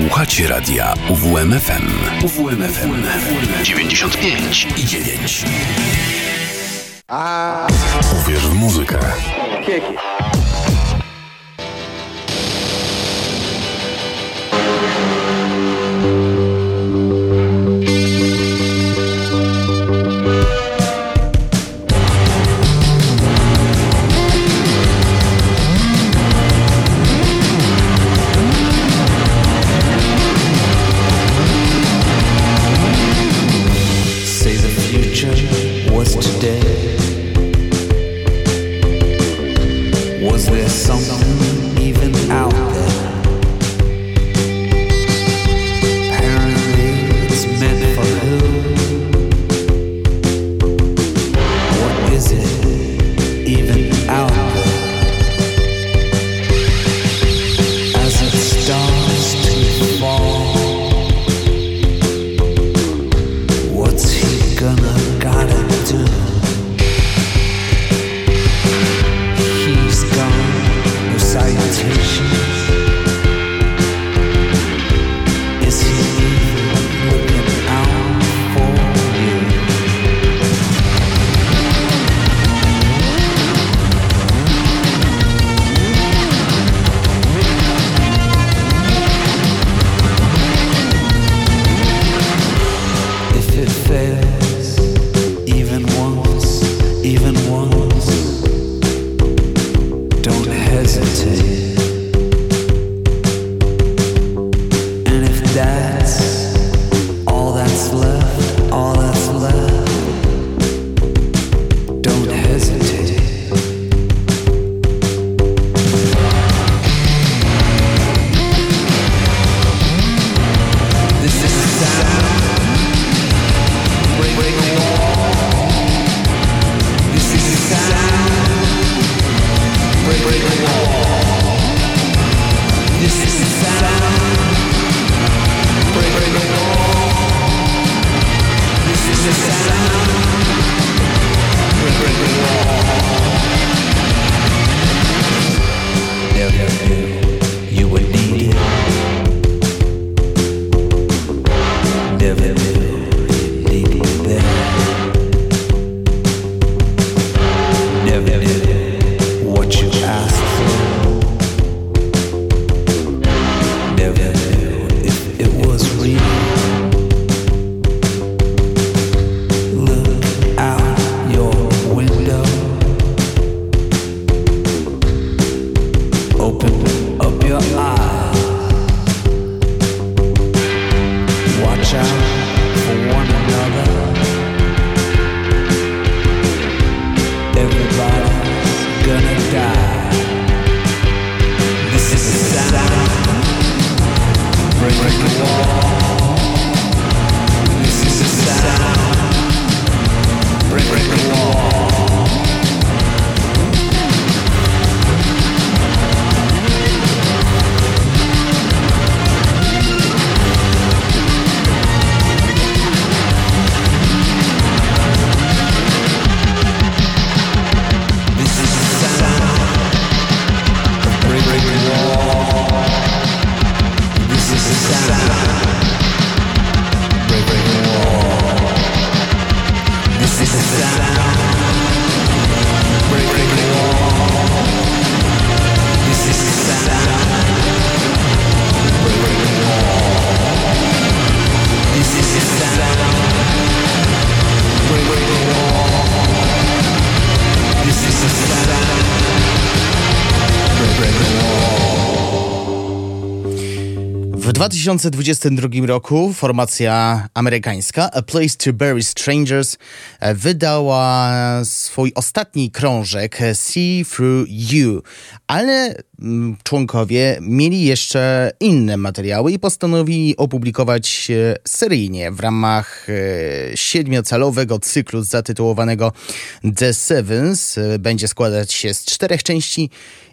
Słuchacie radia UWMFM. UWMFM 95 i 9. Uwierz w muzykę. Say 2022 roku formacja amerykańska A Place to Bury Strangers e, wydała swój ostatni krążek e, See Through You, ale mm, członkowie mieli jeszcze inne materiały i postanowili opublikować e, seryjnie w ramach siedmiocalowego cyklu zatytułowanego The Sevens. Będzie składać się z czterech części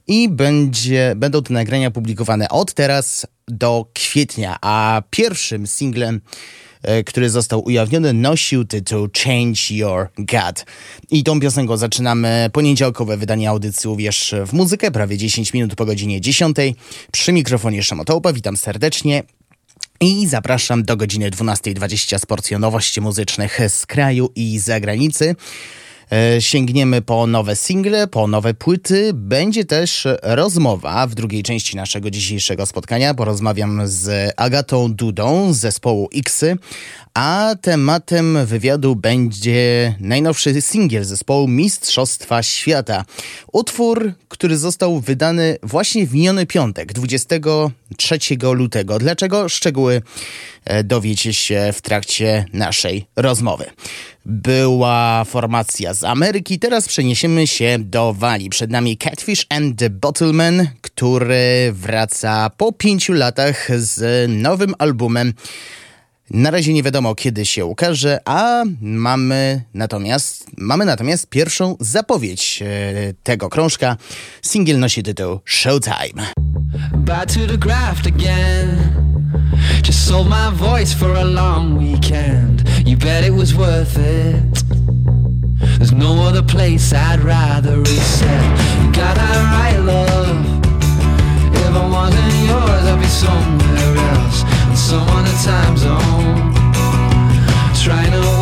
i będzie, będą te nagrania publikowane od teraz do kwietnia, a pierwszym singlem e, który został ujawniony, nosił tytuł Change Your God. I tą piosenką zaczynamy poniedziałkowe wydanie audycji Uwierz w muzykę, prawie 10 minut po godzinie 10. Przy mikrofonie Szamotołpa, witam serdecznie. I zapraszam do godziny 12.20 z porcją nowości muzycznych z kraju i zagranicy. E, sięgniemy po nowe single, po nowe płyty. Będzie też rozmowa w drugiej części naszego dzisiejszego spotkania. Porozmawiam z Agatą Dudą z zespołu X, a tematem wywiadu będzie najnowszy singiel zespołu Mistrzostwa Świata. Utwór, który został wydany właśnie w miniony piątek, 23 lutego. Dlaczego? Szczegóły dowiecie się w trakcie naszej rozmowy. Była formacja z Ameryki, teraz przeniesiemy się do Walii. Przed nami Catfish and the Bottlemen, który wraca po pięciu latach z nowym albumem na razie nie wiadomo kiedy się ukaże, a mamy natomiast, mamy natomiast pierwszą zapowiedź e, tego krążka. Singiel nosi tytuł Showtime. Back to the graft again. Just sold my voice for a long weekend. You bet it was worth it. There's no other place I'd rather reset. You got that right, love. If I wasn't yours, I'd be somewhere else. In some other time zone. Trying to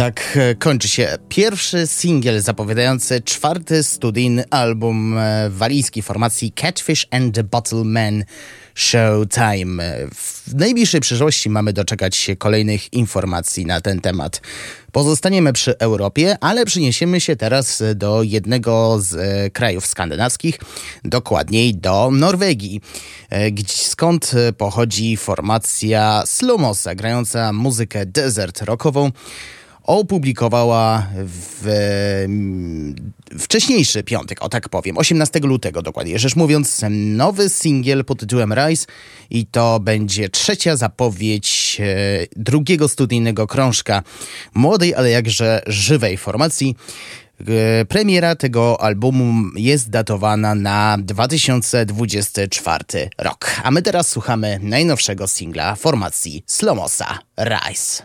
Tak e, kończy się pierwszy singiel zapowiadający czwarty studyjny album e, walijskiej formacji Catfish and the Bottlemen Showtime. W najbliższej przyszłości mamy doczekać się kolejnych informacji na ten temat. Pozostaniemy przy Europie, ale przyniesiemy się teraz do jednego z e, krajów skandynawskich, dokładniej do Norwegii, skąd pochodzi formacja Slomosa, grająca muzykę desert rockową opublikowała w wcześniejszy piątek, o tak powiem, 18 lutego dokładnie, rzecz mówiąc, nowy singiel pod tytułem Rise i to będzie trzecia zapowiedź e, drugiego studyjnego krążka młodej, ale jakże żywej formacji. E, premiera tego albumu jest datowana na 2024 rok. A my teraz słuchamy najnowszego singla formacji Slomosa Rise.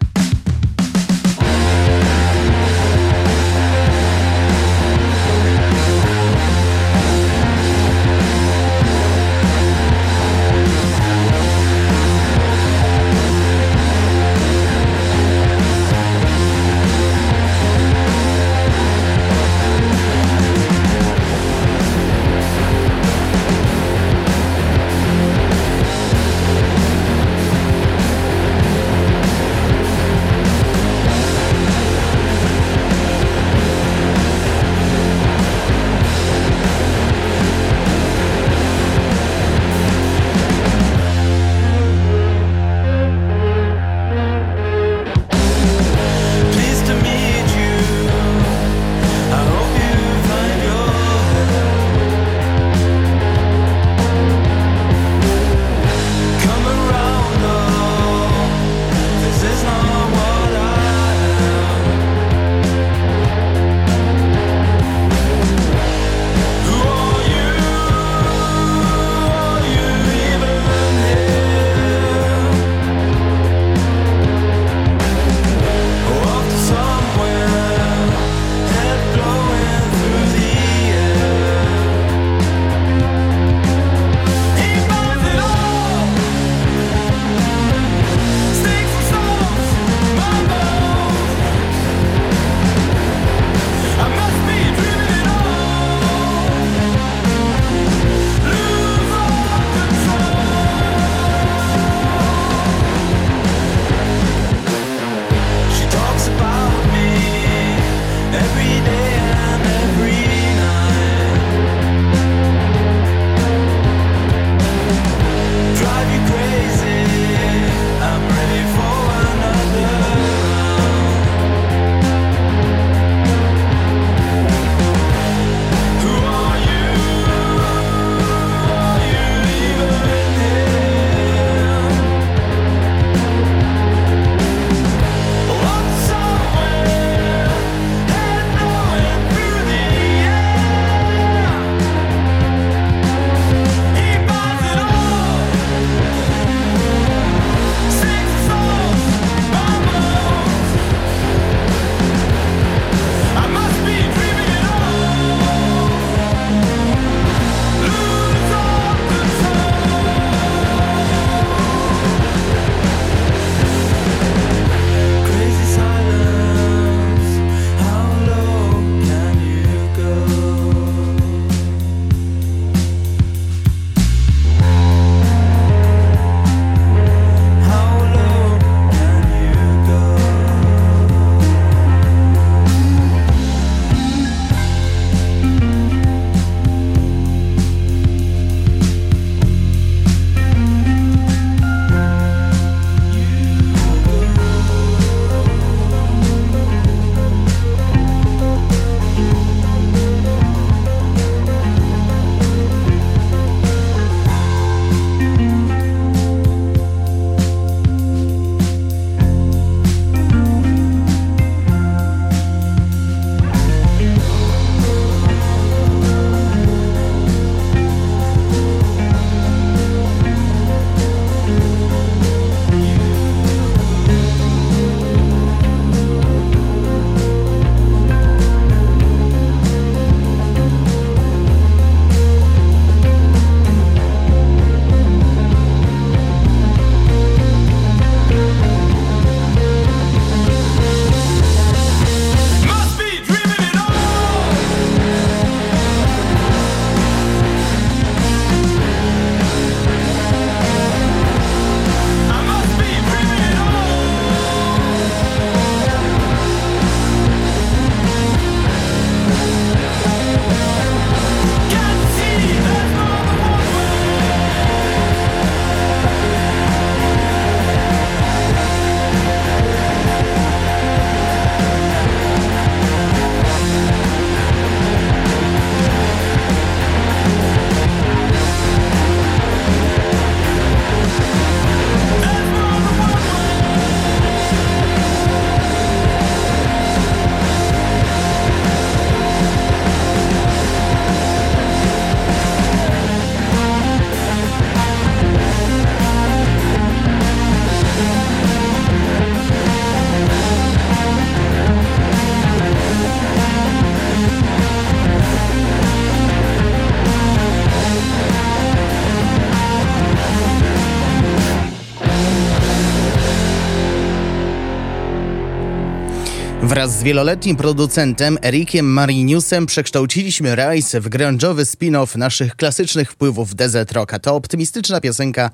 Wraz z wieloletnim producentem Erikiem Mariniusem przekształciliśmy Rise w grunge'owy spin-off naszych klasycznych wpływów desert rocka. To optymistyczna piosenka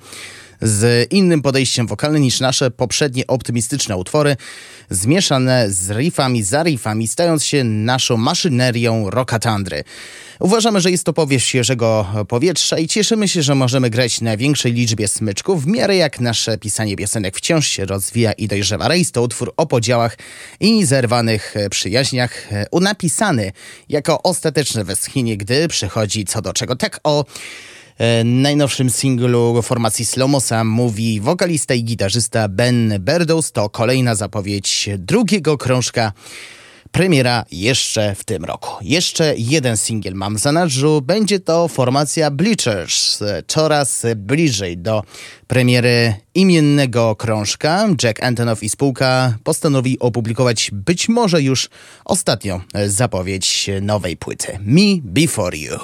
z innym podejściem wokalnym niż nasze poprzednie optymistyczne utwory, zmieszane z riffami za riffami, stając się naszą maszynerią rockatandry. Uważamy, że jest to powiew świeżego powietrza i cieszymy się, że możemy grać na większej liczbie smyczków, w miarę jak nasze pisanie piosenek wciąż się rozwija i dojrzewa. Rejs to utwór o podziałach i zerwanych przyjaźniach, napisany jako ostateczne westchnienie, gdy przychodzi co do czego. Tak o najnowszym singlu formacji Slomosa mówi wokalista i gitarzysta Ben Berdows. To kolejna zapowiedź drugiego krążka premiera jeszcze w tym roku. Jeszcze jeden singiel mam w zanadrzu. Będzie to formacja Bleachers. Coraz bliżej do premiery imiennego krążka. Jack Antonoff i spółka postanowi opublikować być może już ostatnią zapowiedź nowej płyty. Me Before You.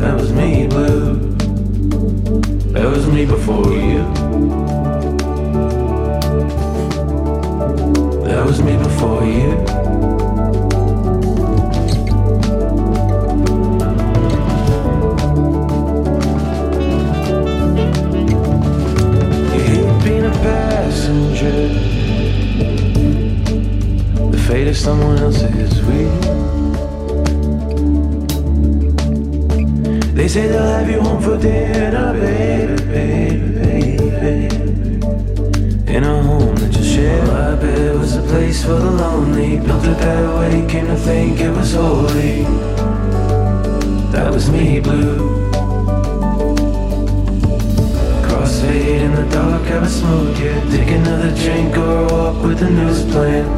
That was me, blue. That was me before you. Was me before you. You've been a passenger, the fate of someone else is real. They say they'll have you home for dinner, baby, baby, baby. In a home that you share. My it was a place for the lonely. Built it that way, came to think it was holy. That was me, blue. fade in the dark, have a smoke yet Take another drink or walk with the news playing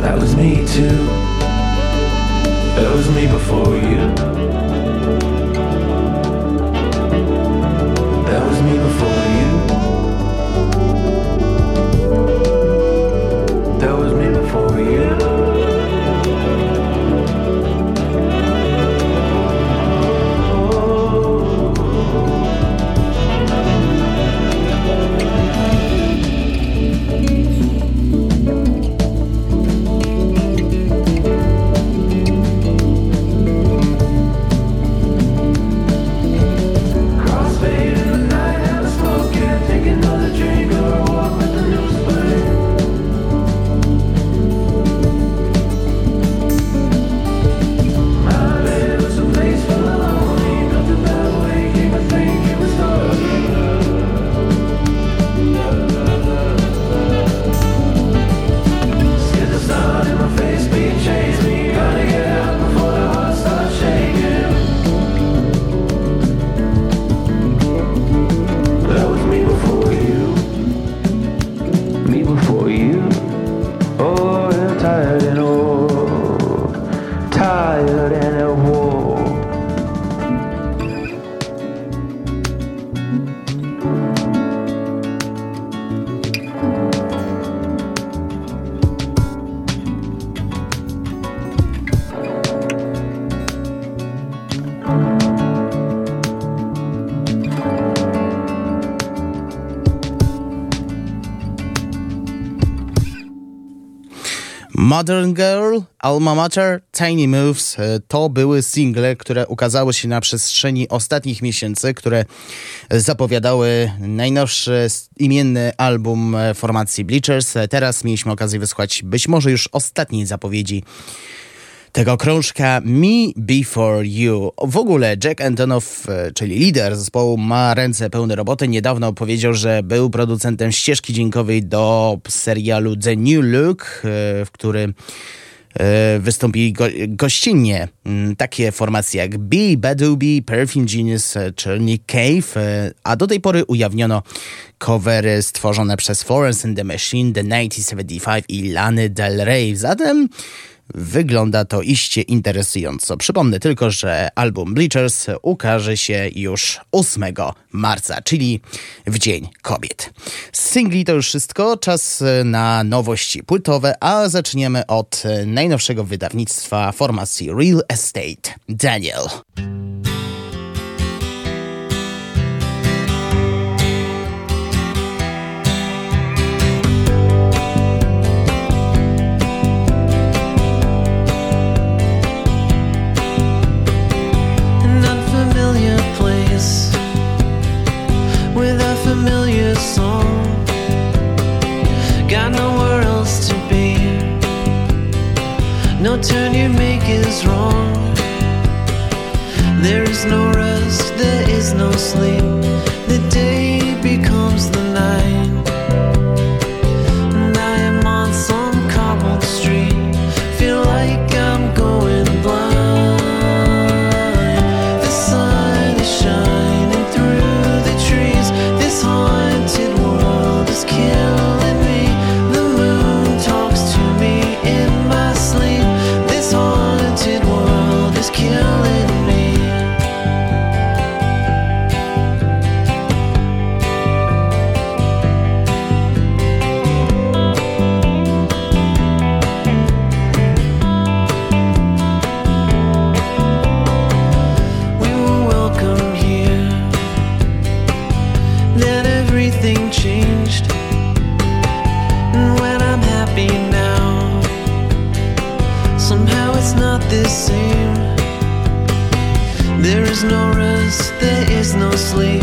That was me too That was me before you Modern Girl, Alma Mater, Tiny Moves e, to były single, które ukazały się na przestrzeni ostatnich miesięcy, które zapowiadały najnowszy imienny album e, formacji Bleachers. E, teraz mieliśmy okazję wysłuchać być może już ostatniej zapowiedzi tego krążka Me Before You. W ogóle Jack Antonoff, e, czyli lider zespołu, ma ręce pełne roboty. Niedawno powiedział, że był producentem ścieżki dźwiękowej do serialu The New Look, e, w którym E, wystąpili go, gościnnie mm, takie formacje jak B, Badoobie, Perfume Genius czy Nick Cave, a do tej pory ujawniono covery stworzone przez Florence and the Machine, The 1975 i Lany Del Rey. Zatem Wygląda to iście interesująco. Przypomnę tylko, że album Bleachers ukaże się już 8 marca, czyli w Dzień Kobiet. Z singli to już wszystko, czas na nowości płytowe, a zaczniemy od najnowszego wydawnictwa formacji Real Estate Daniel. Turn you make is wrong. There is no rest, there is no sleep. The day not same. There is no rest, there is no sleep.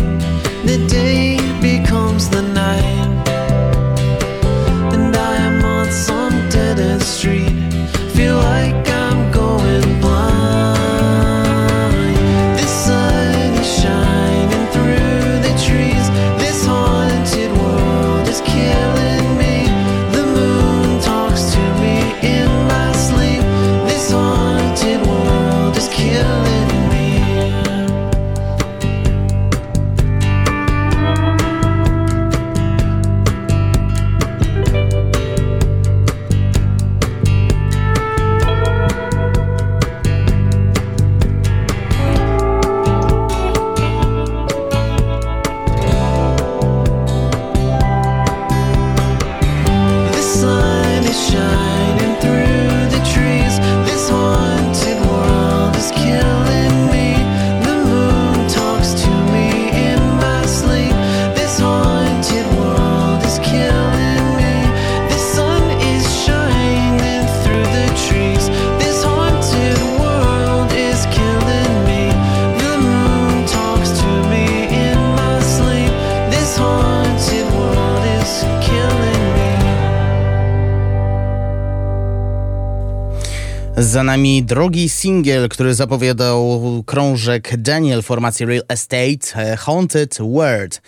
The day becomes the night. And I am on some dead end street. Feel like I'm Za nami drugi singiel, który zapowiadał krążek Daniel formacji Real Estate, e, Haunted World.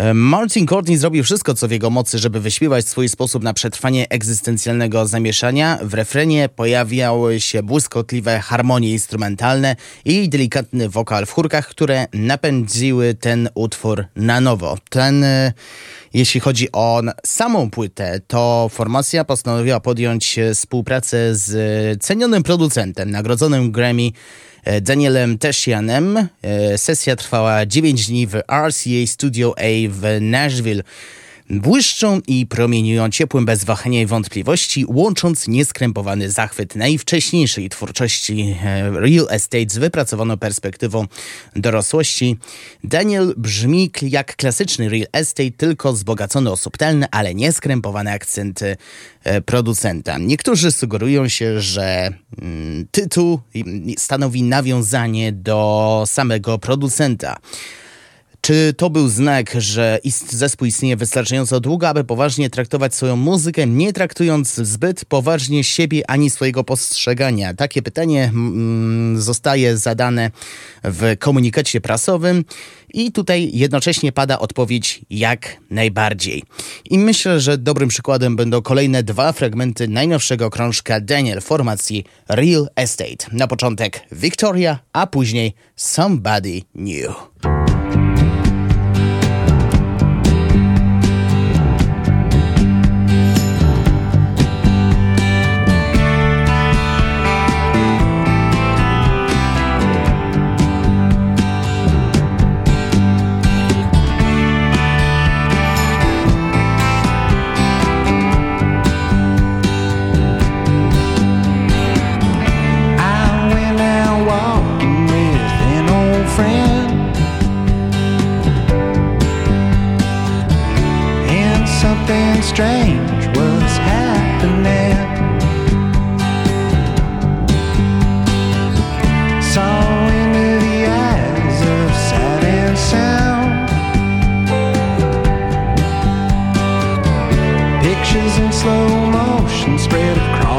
E, Martin Courtney zrobił wszystko, co w jego mocy, żeby wyśpiewać swój sposób na przetrwanie egzystencjalnego zamieszania. W refrenie pojawiały się błyskotliwe harmonie instrumentalne i delikatny wokal w chórkach, które napędziły ten utwór na nowo. Ten, e, jeśli chodzi o samą płytę, to formacja postanowiła podjąć e, współpracę z cenionym producentem, nagrodzonym Grammy Danielem Teshianem. E, Sesja trwała 9 dni w RCA Studio A w Nashville. Błyszczą i promieniują ciepłym bez wahania i wątpliwości, łącząc nieskrępowany zachwyt najwcześniejszej twórczości e, Real Estate z wypracowaną perspektywą dorosłości. Daniel brzmi jak klasyczny Real Estate, tylko wzbogacony o subtelne, ale nieskrępowane akcenty e, producenta. Niektórzy sugerują się, że mm, tytuł stanowi nawiązanie do samego producenta. Czy to był znak, że ist zespół istnieje wystarczająco długo, aby poważnie traktować swoją muzykę, nie traktując zbyt poważnie siebie ani swojego postrzegania? Takie pytanie mm, zostaje zadane w komunikacie prasowym i tutaj jednocześnie pada odpowiedź jak najbardziej. I myślę, że dobrym przykładem będą kolejne dwa fragmenty najnowszego krążka Daniel formacji Real Estate. Na początek Victoria, a później Somebody New. Slow motion spread across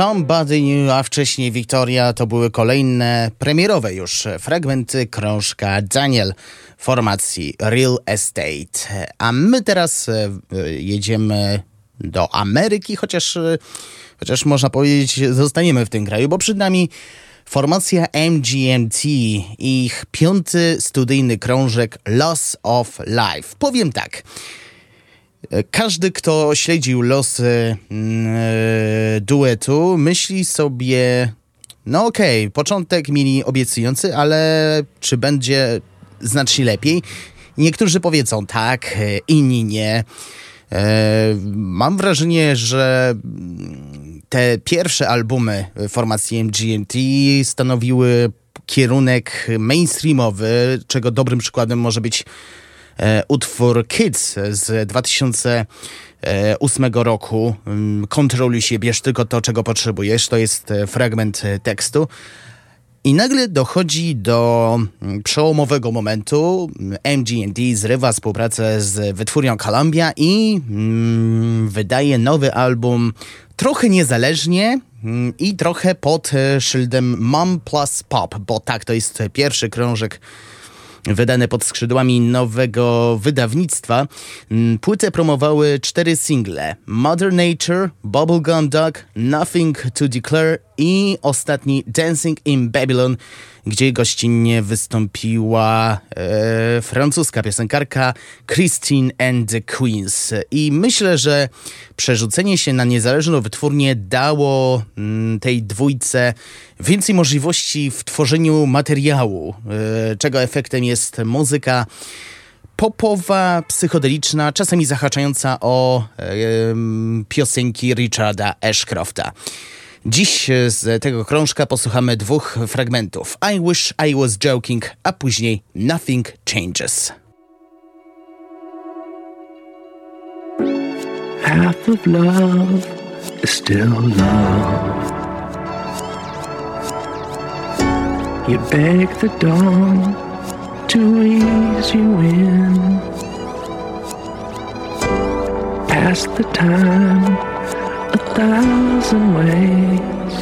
Somebody New, a wcześniej Victoria to były kolejne premierowe już fragmenty krążka Daniel formacji Real Estate. A my teraz e, jedziemy do Ameryki, chociaż, e, chociaż można powiedzieć zostaniemy w tym kraju, bo przed nami formacja MGMT ich piąty studyjny krążek Loss of Life. Powiem tak. Każdy, kto śledził losy mm, e, duetu, myśli sobie, no okej, okay, początek mieli obiecujący, ale czy będzie znacznie lepiej? Niektórzy powiedzą tak, e, inni nie. E, mam wrażenie, że te pierwsze albumy formacji MGMT stanowiły kierunek mainstreamowy, czego dobrym przykładem może być e, utwór Kids z 2008 roku. Mm, Kontroluj się, bierz tylko to, czego potrzebujesz. To jest e, fragment e, tekstu. I nagle dochodzi do mm, przełomowego momentu. MGD zrywa współpracę z wytwórnią Columbia i mm, wydaje nowy album trochę niezależnie mm, i trochę pod e, szyldem Mom Plus Pop, bo tak, to jest pierwszy krążek wydane pod skrzydłami nowego wydawnictwa. Mm, Płytę promowały cztery single: Mother Nature, Bubblegum Dog, Nothing to Declare i ostatni Dancing in Babylon, gdzie gościnnie wystąpiła e, francuska piosenkarka Christine and the Queens. I myślę, że przerzucenie się na niezależną wytwórnię dało mm, tej dwójce więcej możliwości w tworzeniu materiału, e, czego efektem jest muzyka popowa, psychodeliczna, czasami zahaczająca o e, piosenki Richarda Ashcrofta. Dziś z tego krążka posłuchamy dwóch fragmentów. I wish I was joking, a później Nothing Changes. Half of love is still love. You beg the dawn to ease you in. Pass the time thousand ways.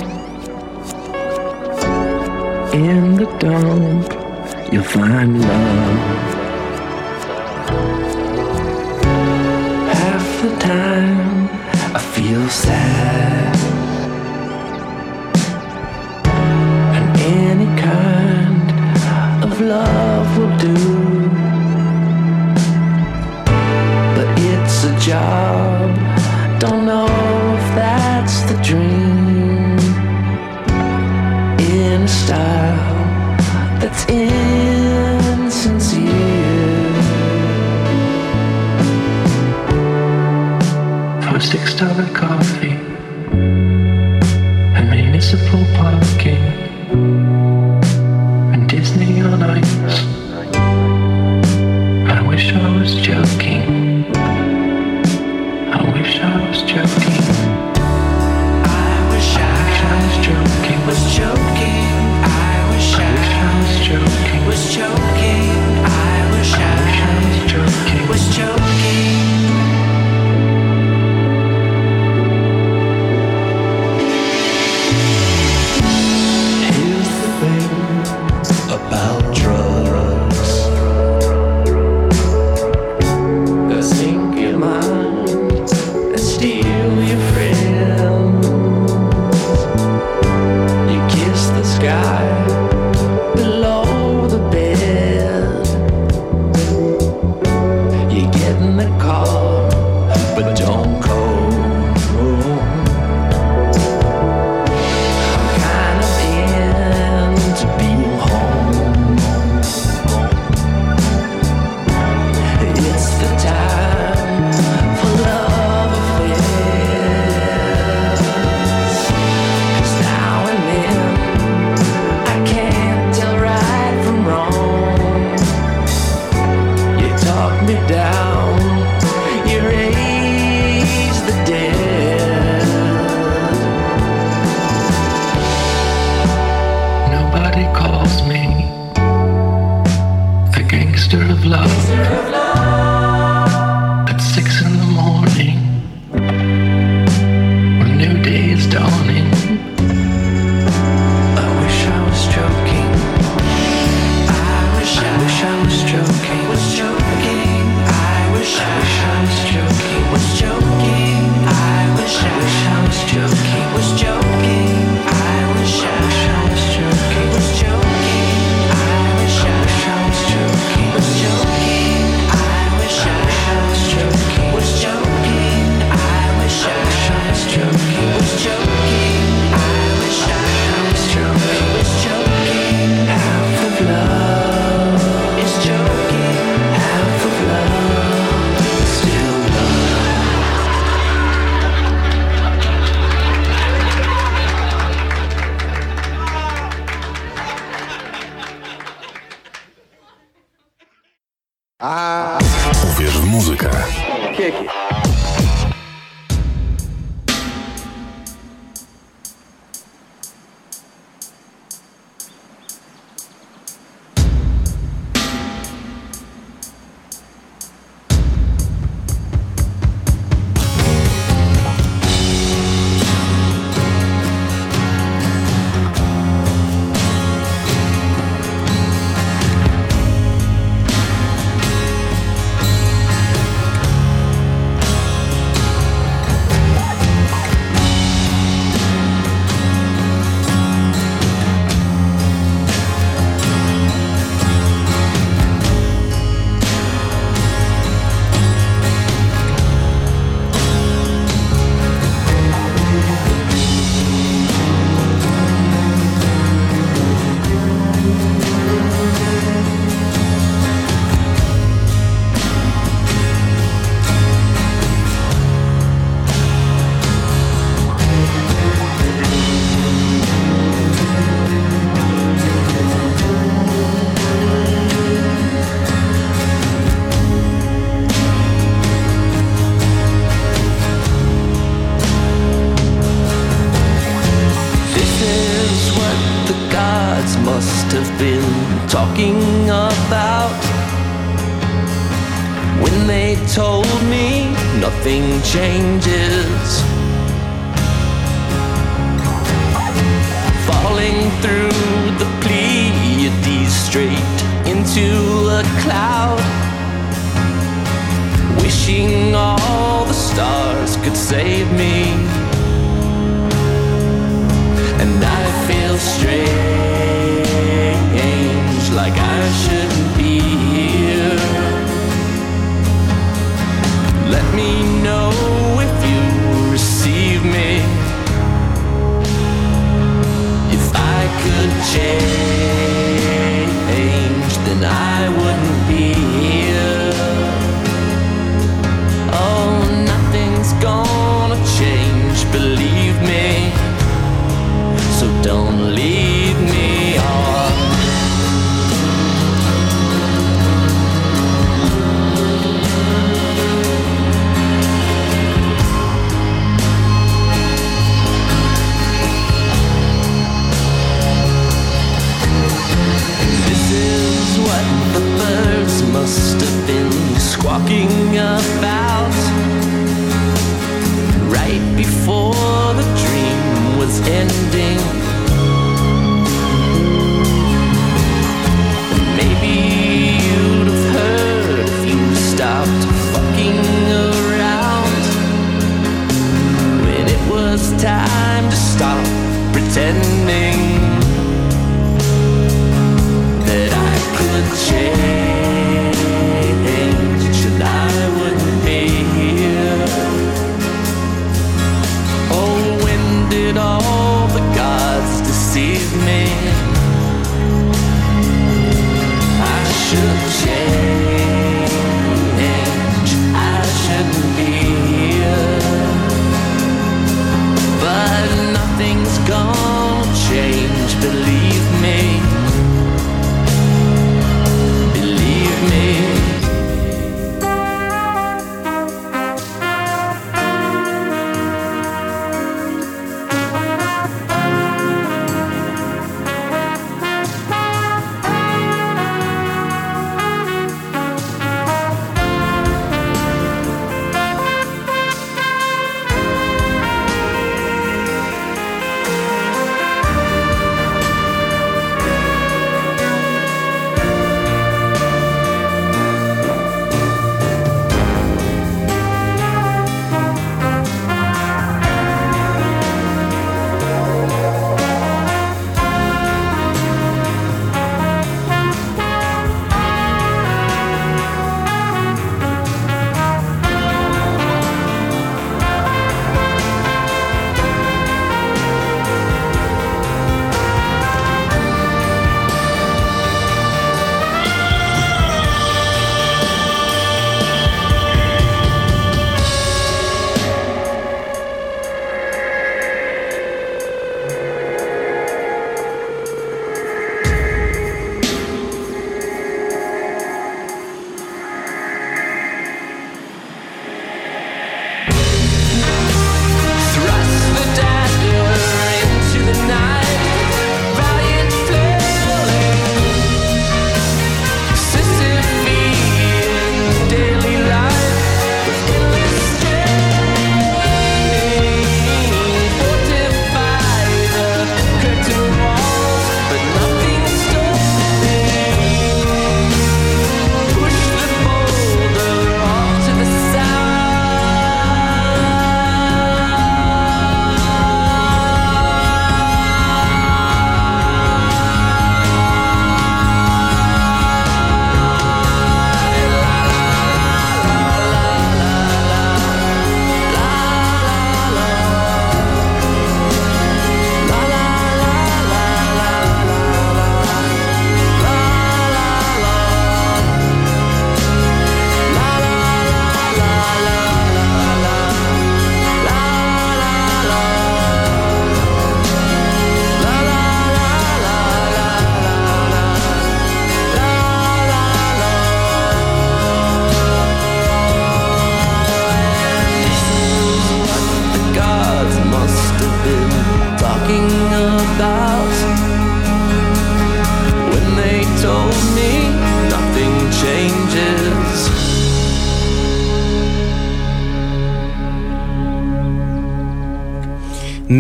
In the dump, you'll find love. Half the time, I feel sad. And any kind of love will do. But it's a job, style that's insincere. For six dollar coffee and municipal parking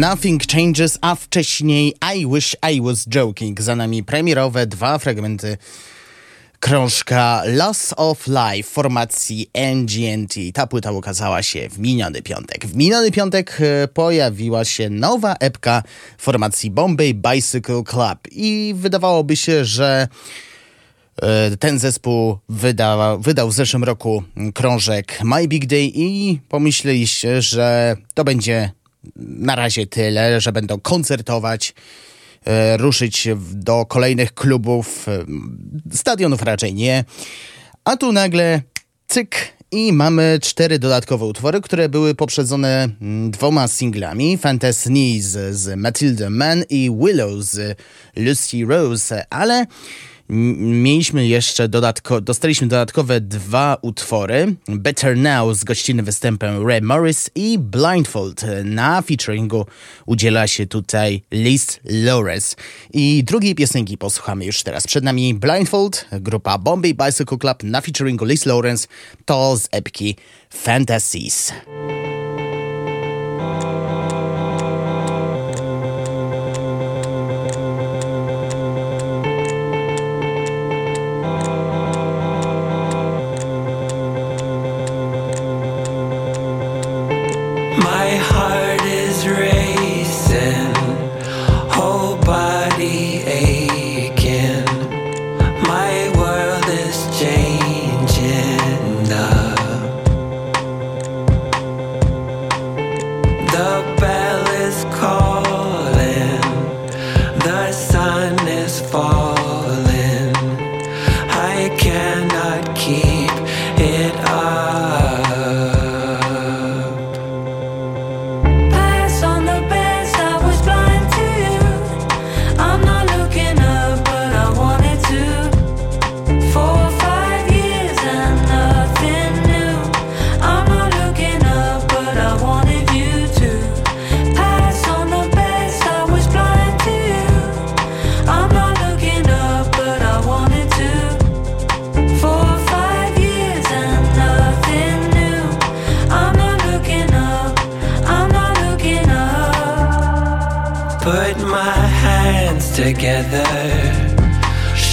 Nothing Changes, a wcześniej I Wish I Was Joking. Za nami premierowe dwa fragmenty krążka Loss of Life formacji NGNT. Ta płyta ukazała się w miniony piątek. W miniony piątek e, pojawiła się nowa epka formacji Bombay Bicycle Club i wydawałoby się, że e, ten zespół wydał, wydał w zeszłym roku krążek My Big Day i pomyśleliście, że to będzie na razie tyle, że będą koncertować, e, ruszyć do kolejnych klubów, e, stadionów raczej nie. A tu nagle cyk i mamy cztery dodatkowe utwory, które były poprzedzone mm, dwoma singlami. Fantasy z, z Matilda Mann i Willow z Lucy Rose, ale mieliśmy jeszcze dodatko, dostaliśmy dodatkowe dwa utwory. Better Now z gościnnym występem Ray Morris i Blindfold. Na featuringu udziela się tutaj Liz Lawrence. I drugiej piosenki posłuchamy już teraz. Przed nami Blindfold, grupa Bombay Bicycle Club na featuringu Liz Lawrence. To z epki Fantasies.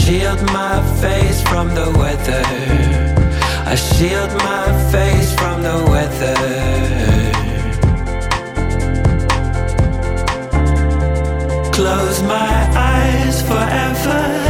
Shield my face from the weather. I shield my face from the weather. Close my eyes forever.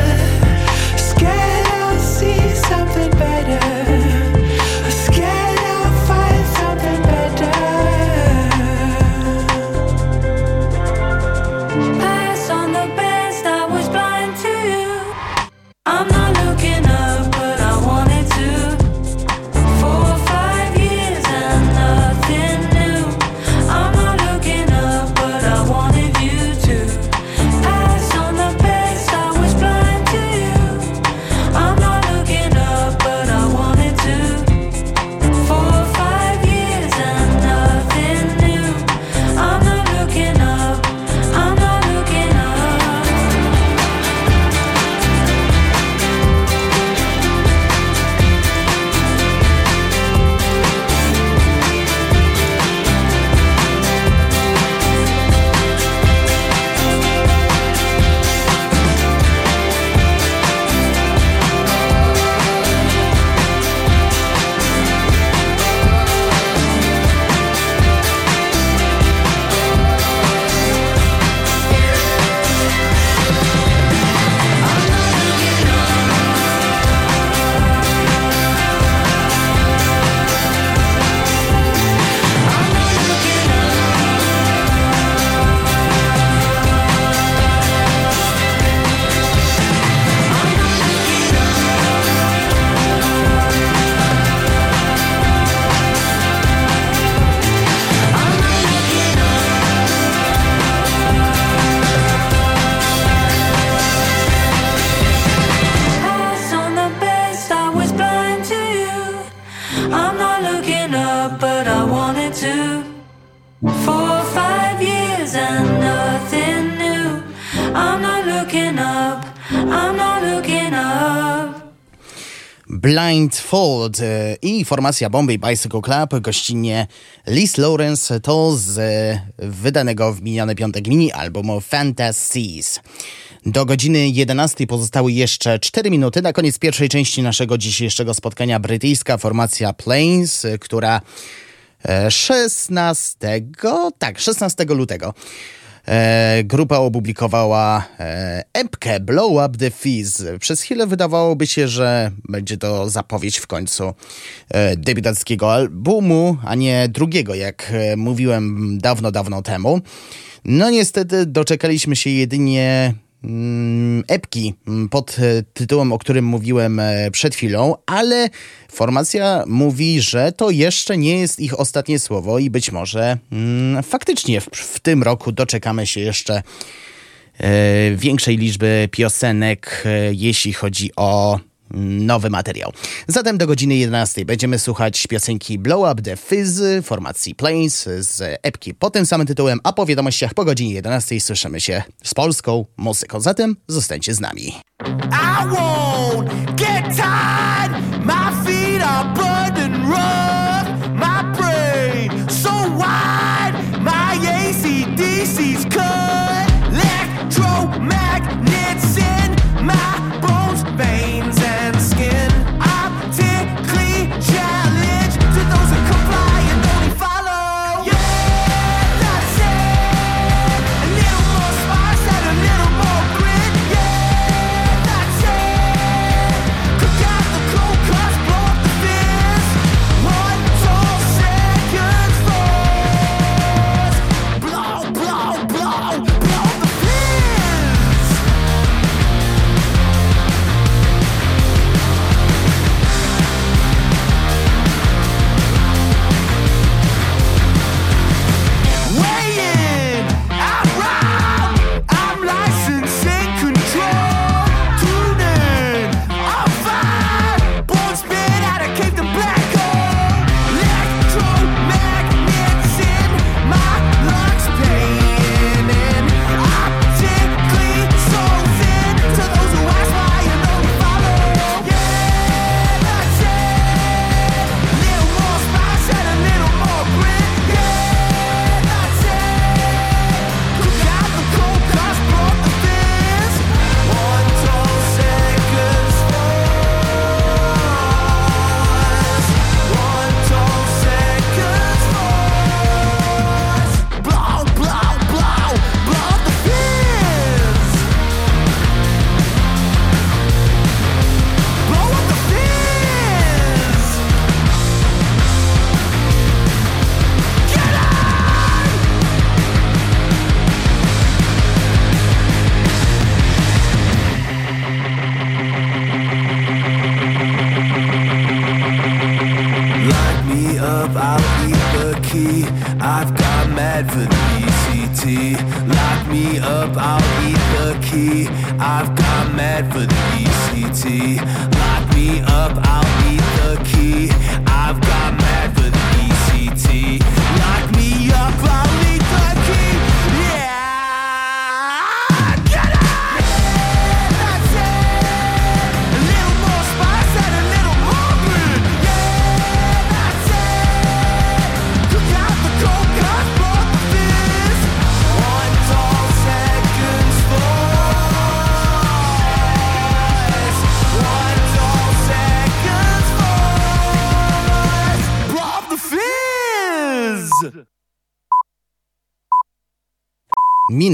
E, i formacja Bombay Bicycle Club, gościnnie Liz Lawrence, to z e, wydanego w miniony piątek mini albumu Fantasies. Do godziny 11 pozostały jeszcze 4 minuty. Na koniec pierwszej części naszego dzisiejszego spotkania brytyjska formacja Plains, e, która e, 16, tak, 16 lutego E, grupa opublikowała e, epkę Blow Up The Fizz. Przez chwilę wydawałoby się, że będzie to zapowiedź w końcu e, albumu, a nie drugiego, jak e, mówiłem dawno, dawno temu. No niestety doczekaliśmy się jedynie epki mm, pod e, tytułem, o którym mówiłem e, przed chwilą, ale formacja mówi, że to jeszcze nie jest ich ostatnie słowo i być może mm, faktycznie w, w tym roku doczekamy się jeszcze e, większej liczby piosenek, jeśli chodzi o nowy materiał. Zatem do godziny 11 będziemy słuchać piosenki Blow Up The Fizz formacji Plains z epki pod tym samym tytułem, a po wiadomościach po godzinie 11 słyszymy się z polską muzyką. Zatem zostańcie z nami. I won't get tired. My feet are burned and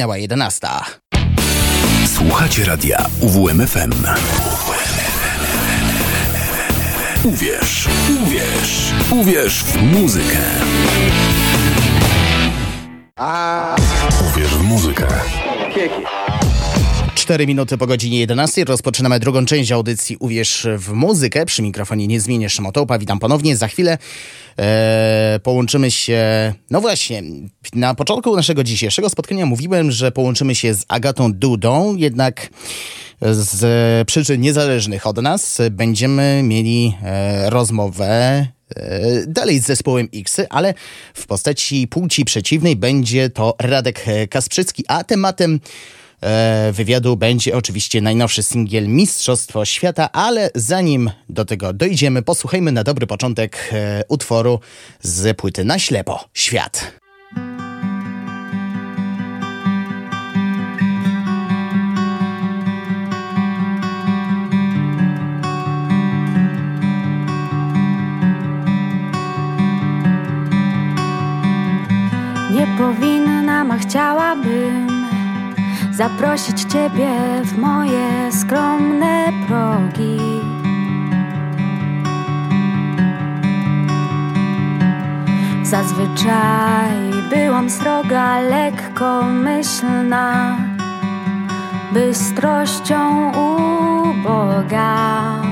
Minęła 11. Słuchacie radia UWMFM. Uwierz, uwierz, uwierz w muzykę. Uwierz w muzykę. 4 minuty po godzinie 11 rozpoczynamy drugą część audycji Uwierz w muzykę. Przy mikrofonie niezmiennie Szymotołpa. Witam ponownie. Za chwilę e, połączymy się... No właśnie, na początku naszego dzisiejszego spotkania mówiłem, że połączymy się z Agatą Dudą, jednak z przyczyn niezależnych od nas będziemy mieli e, rozmowę e, dalej z zespołem X, ale w postaci płci przeciwnej będzie to Radek Kasprzycki, a tematem wywiadu będzie oczywiście najnowszy singiel Mistrzostwo Świata, ale zanim do tego dojdziemy, posłuchajmy na dobry początek e, utworu z płyty Na ślepo Świat. Nie powinnam, a chciałabym zaprosić Ciebie w moje skromne progi. Zazwyczaj byłam sroga, lekkomyślna, bystrością uboga.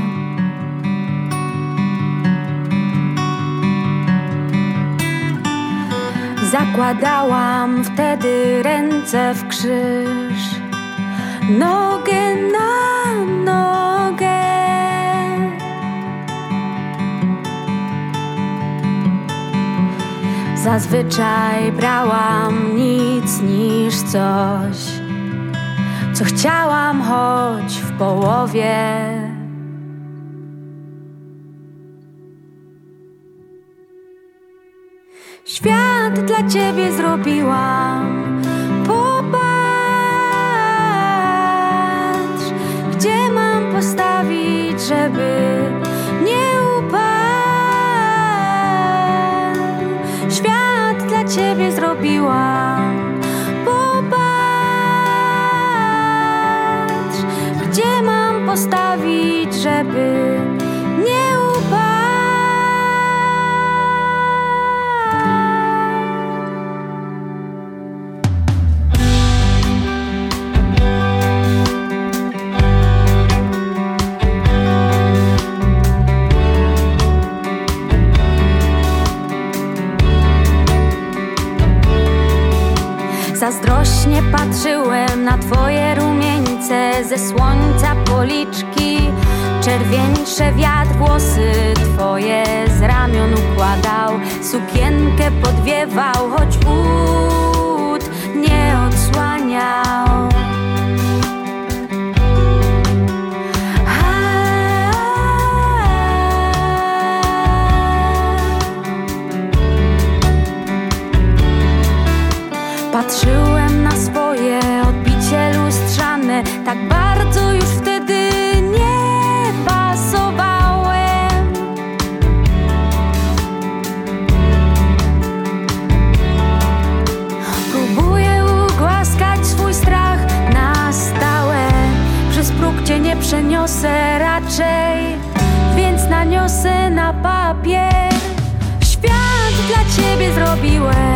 Zakładałam wtedy ręce w krzyż, nogę na nogę. Zazwyczaj brałam nic niż coś, co chciałam choć w połowie. Świat dla ciebie zrobiłam. Popatrz, gdzie mam postawić, żeby nie upadł. Świat dla ciebie zrobiłam. Popatrz, gdzie mam postawić, żeby Zazdrośnie patrzyłem na twoje rumieńce ze słońca policzki. Czerwieńsze wiatr włosy twoje z ramion układał. Sukienkę podwiewał, choć wód nie odsłaniał Patrzyłem na swoje odbicie lustrzane. Tak bardzo już wtedy nie pasowałem. Próbuję ugłaskać swój strach na stałe. Przez próg cię nie przeniosę raczej Więc naniosę na papier. Świat dla ciebie zrobiłem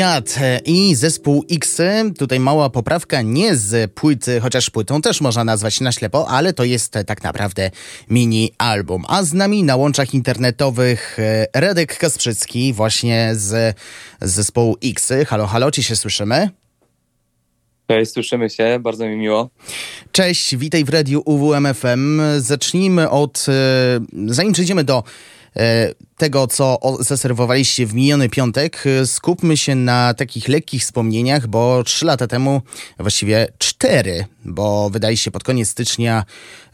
Świat e, i zespół X. Tutaj mała poprawka, nie z płyty, chociaż płytą też można nazwać na ślepo, ale to jest e, tak naprawdę mini album. A z nami na łączach internetowych e, Radek Kasprzycki, właśnie z, zespołu X. Halo, halo, czy się słyszymy? Cześć, słyszymy się, bardzo mi miło. Cześć, witaj w radiu UWMFM. Zacznijmy od, zanim przejdziemy do tego, co zaserwowaliście w miniony piątek, y, skupmy się na takich lekkich wspomnieniach, bo trzy lata temu, właściwie cztery, bo wydaliście pod koniec stycznia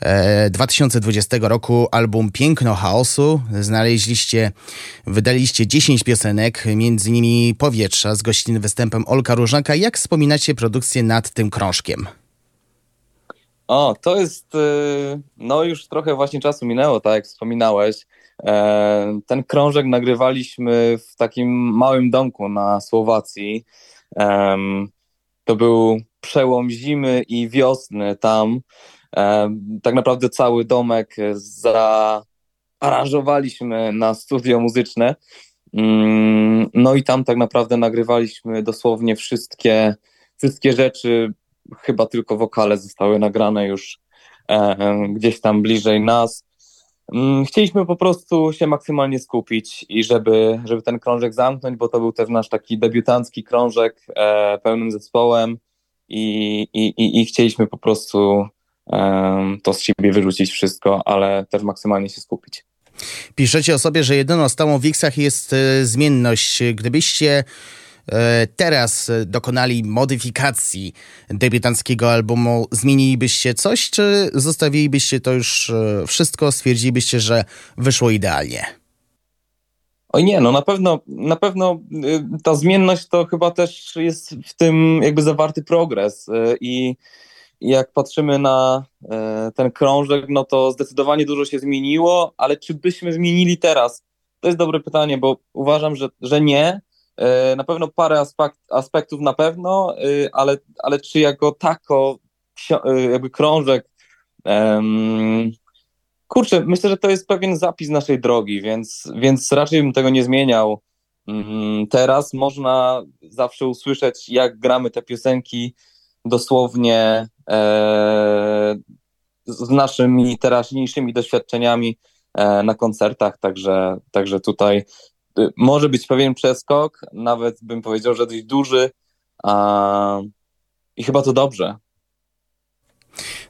e, 2020 roku album Piękno Chaosu. Znaleźliście, wydaliście 10 piosenek, między innymi Powietrza z gościnnym występem Olka Różnaka. Jak wspominacie produkcję nad tym krążkiem? O, to jest, y, no już trochę właśnie czasu minęło, tak jak wspominałeś. E, Ten krążek nagrywaliśmy w takim małym domku na Słowacji. To był przełom zimy i wiosny tam. Em, Tak naprawdę cały domek zaaranżowaliśmy na studio muzyczne. Mm, No i tam tak naprawdę nagrywaliśmy dosłownie wszystkie, wszystkie rzeczy, chyba tylko wokale zostały nagrane już e, gdzieś tam bliżej nas. Mm, Chcieliśmy po prostu się maksymalnie skupić i żeby, żeby ten krążek zamknąć, bo to był też nasz taki debiutancki krążek e, pełnym zespołem i, i, i, chcieliśmy po prostu em, to z siebie wyrzucić wszystko, ale też maksymalnie się skupić. Piszecie o sobie, że jedyną stałą w X-ach jest e, zmienność. Gdybyście e, teraz e, dokonali modyfikacji debiutanckiego albumu, zmienilibyście coś, czy zostawilibyście to już e, wszystko, stwierdzilibyście, że wyszło idealnie? Oj nie, no na pewno, na pewno y, ta zmienność to chyba też jest w tym jakby zawarty progres y, i jak patrzymy na e, ten krążek, no to zdecydowanie dużo się zmieniło, ale czy byśmy zmienili teraz? To jest dobre pytanie, bo uważam, że, że nie. E, Na pewno parę aspekt, aspektów na pewno, y, ale, ale czy jako tako y, jakby krążek em, Kurczę, myślę, że to jest pewien zapis naszej drogi, więc, więc raczej bym tego nie zmieniał. Mm, Teraz można zawsze usłyszeć, jak gramy te piosenki dosłownie e, z naszymi teraźniejszymi doświadczeniami e, na koncertach, także, także tutaj może być pewien przeskok, nawet bym powiedział, że dość duży i chyba to dobrze.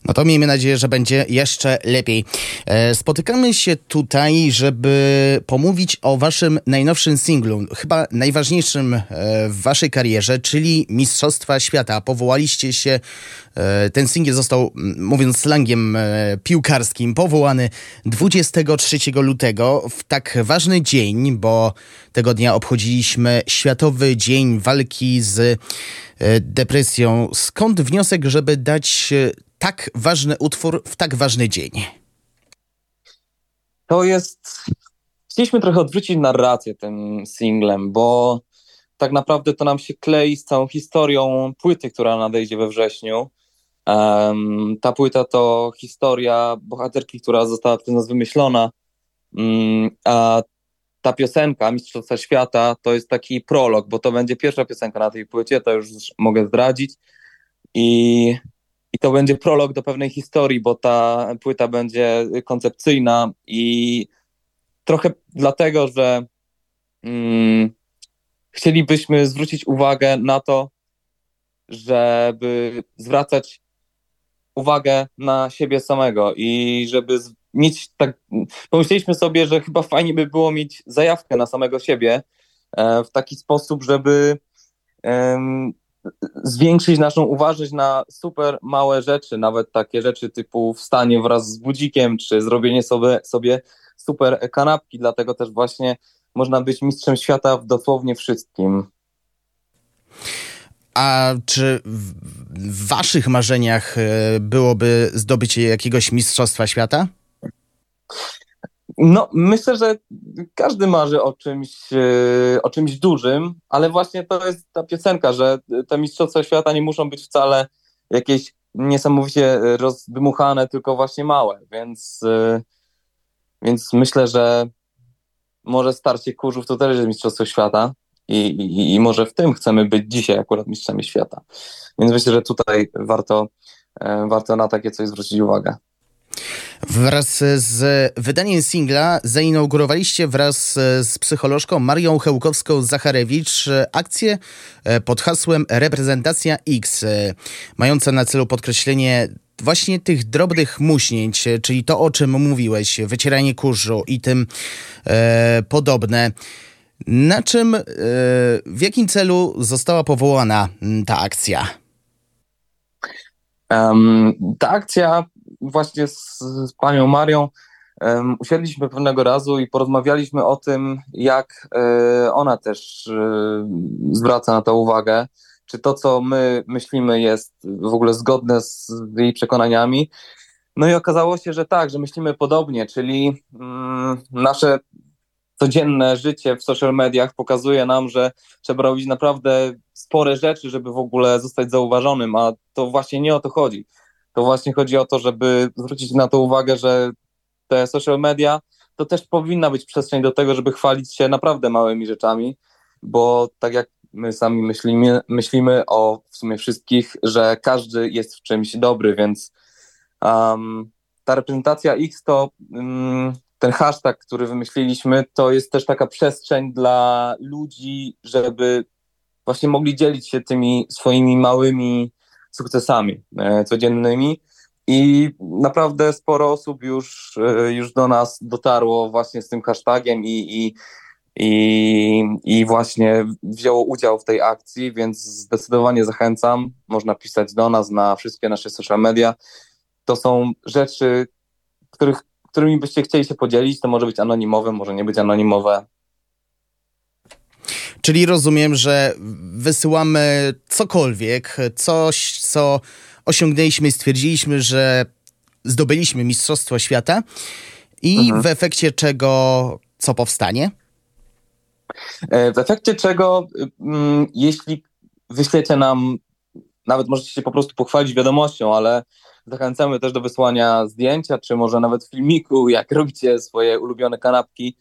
No to miejmy nadzieję, że będzie jeszcze lepiej. E, Spotykamy się tutaj, żeby pomówić o waszym najnowszym singlu, chyba najważniejszym e, w waszej karierze, czyli Mistrzostwa Świata. Powołaliście się, e, ten singiel został, mówiąc slangiem piłkarskim, powołany 23 lutego w tak ważny dzień, bo tego dnia obchodziliśmy Światowy Dzień Walki z depresją. Skąd wniosek, żeby dać tak ważny utwór w tak ważny dzień? To jest. Chcieliśmy trochę odwrócić narrację tym singlem, bo tak naprawdę to nam się klei z całą historią płyty, która nadejdzie we wrześniu. Em, ta płyta to historia bohaterki, która została przez nas wymyślona, Mm, a ta piosenka Mistrzostwa Świata to jest taki prolog, bo to będzie pierwsza piosenka na tej płycie, to już mogę zdradzić. I i to będzie prolog do pewnej historii, bo ta płyta będzie koncepcyjna i trochę dlatego, że mm, chcielibyśmy zwrócić uwagę na to, żeby zwracać uwagę na siebie samego i żeby mieć tak. Pomyśleliśmy sobie, że chyba fajnie by było mieć zajawkę na samego siebie e, w taki sposób, żeby zwiększyć naszą uważność na super małe rzeczy, nawet takie rzeczy typu wstanie wraz z budzikiem, czy zrobienie sobie, sobie super kanapki, dlatego też właśnie można być mistrzem świata w dosłownie wszystkim. A czy w, waszych marzeniach e, byłoby zdobycie jakiegoś mistrzostwa świata? No, myślę, że każdy marzy o czymś, e, o czymś dużym, ale właśnie to jest ta piosenka, że te mistrzostwa świata nie muszą być wcale jakieś niesamowicie rozdmuchane, tylko właśnie małe, więc, e, więc myślę, że może starcie kurzów to też jest mistrzostwo świata i, i, i może w tym chcemy być dzisiaj akurat mistrzami świata. Więc myślę, że tutaj warto, e, warto na takie coś zwrócić uwagę. Wraz z wydaniem singla zainaugurowaliście wraz z psycholożką Marią Chełkowską-Zacharewicz akcję e, pod hasłem Reprezentacja X, e, mająca na celu podkreślenie właśnie tych drobnych muśnięć, e, czyli to, o czym mówiłeś, wycieranie kurzu i tym e, podobne, na czym, e, w jakim celu została powołana ta akcja? Em, ta akcja właśnie z, z panią Marią em, usiedliśmy pewnego razu i porozmawialiśmy o tym, jak e, ona też e, zwraca na to uwagę, czy to, co my myślimy, jest w ogóle zgodne z jej przekonaniami. No i okazało się, że tak, że myślimy podobnie, czyli mm, nasze codzienne życie w social mediach pokazuje nam, że trzeba robić naprawdę spore rzeczy, żeby w ogóle zostać zauważonym, a to właśnie nie o to chodzi. To właśnie chodzi o to, żeby zwrócić na to uwagę, że te social media to też powinna być przestrzeń do tego, żeby chwalić się naprawdę małymi rzeczami, bo tak jak my sami myślimy, myślimy o w sumie wszystkich, że każdy jest w czymś dobry, więc um, ta reprezentacja X to um, ten hashtag, który wymyśliliśmy, to jest też taka przestrzeń dla ludzi, żeby właśnie mogli dzielić się tymi swoimi małymi sukcesami e, codziennymi. I naprawdę sporo osób już, e, już do nas dotarło właśnie z tym hashtagiem i, i, i, i właśnie wzięło udział w tej akcji, więc zdecydowanie zachęcam. Można pisać do nas na wszystkie nasze social media. To są rzeczy, których, którymi byście chcieli się podzielić. To może być anonimowe, może nie być anonimowe. Czyli rozumiem, że wysyłamy cokolwiek, coś, co osiągnęliśmy i stwierdziliśmy, że zdobyliśmy Mistrzostwo Świata i Mhm. w efekcie czego co powstanie? E, W efekcie czego, mm, jeśli wyślecie nam, nawet możecie się po prostu pochwalić wiadomością, ale zachęcamy też do wysłania zdjęcia, czy może nawet filmiku, jak robicie swoje ulubione kanapki.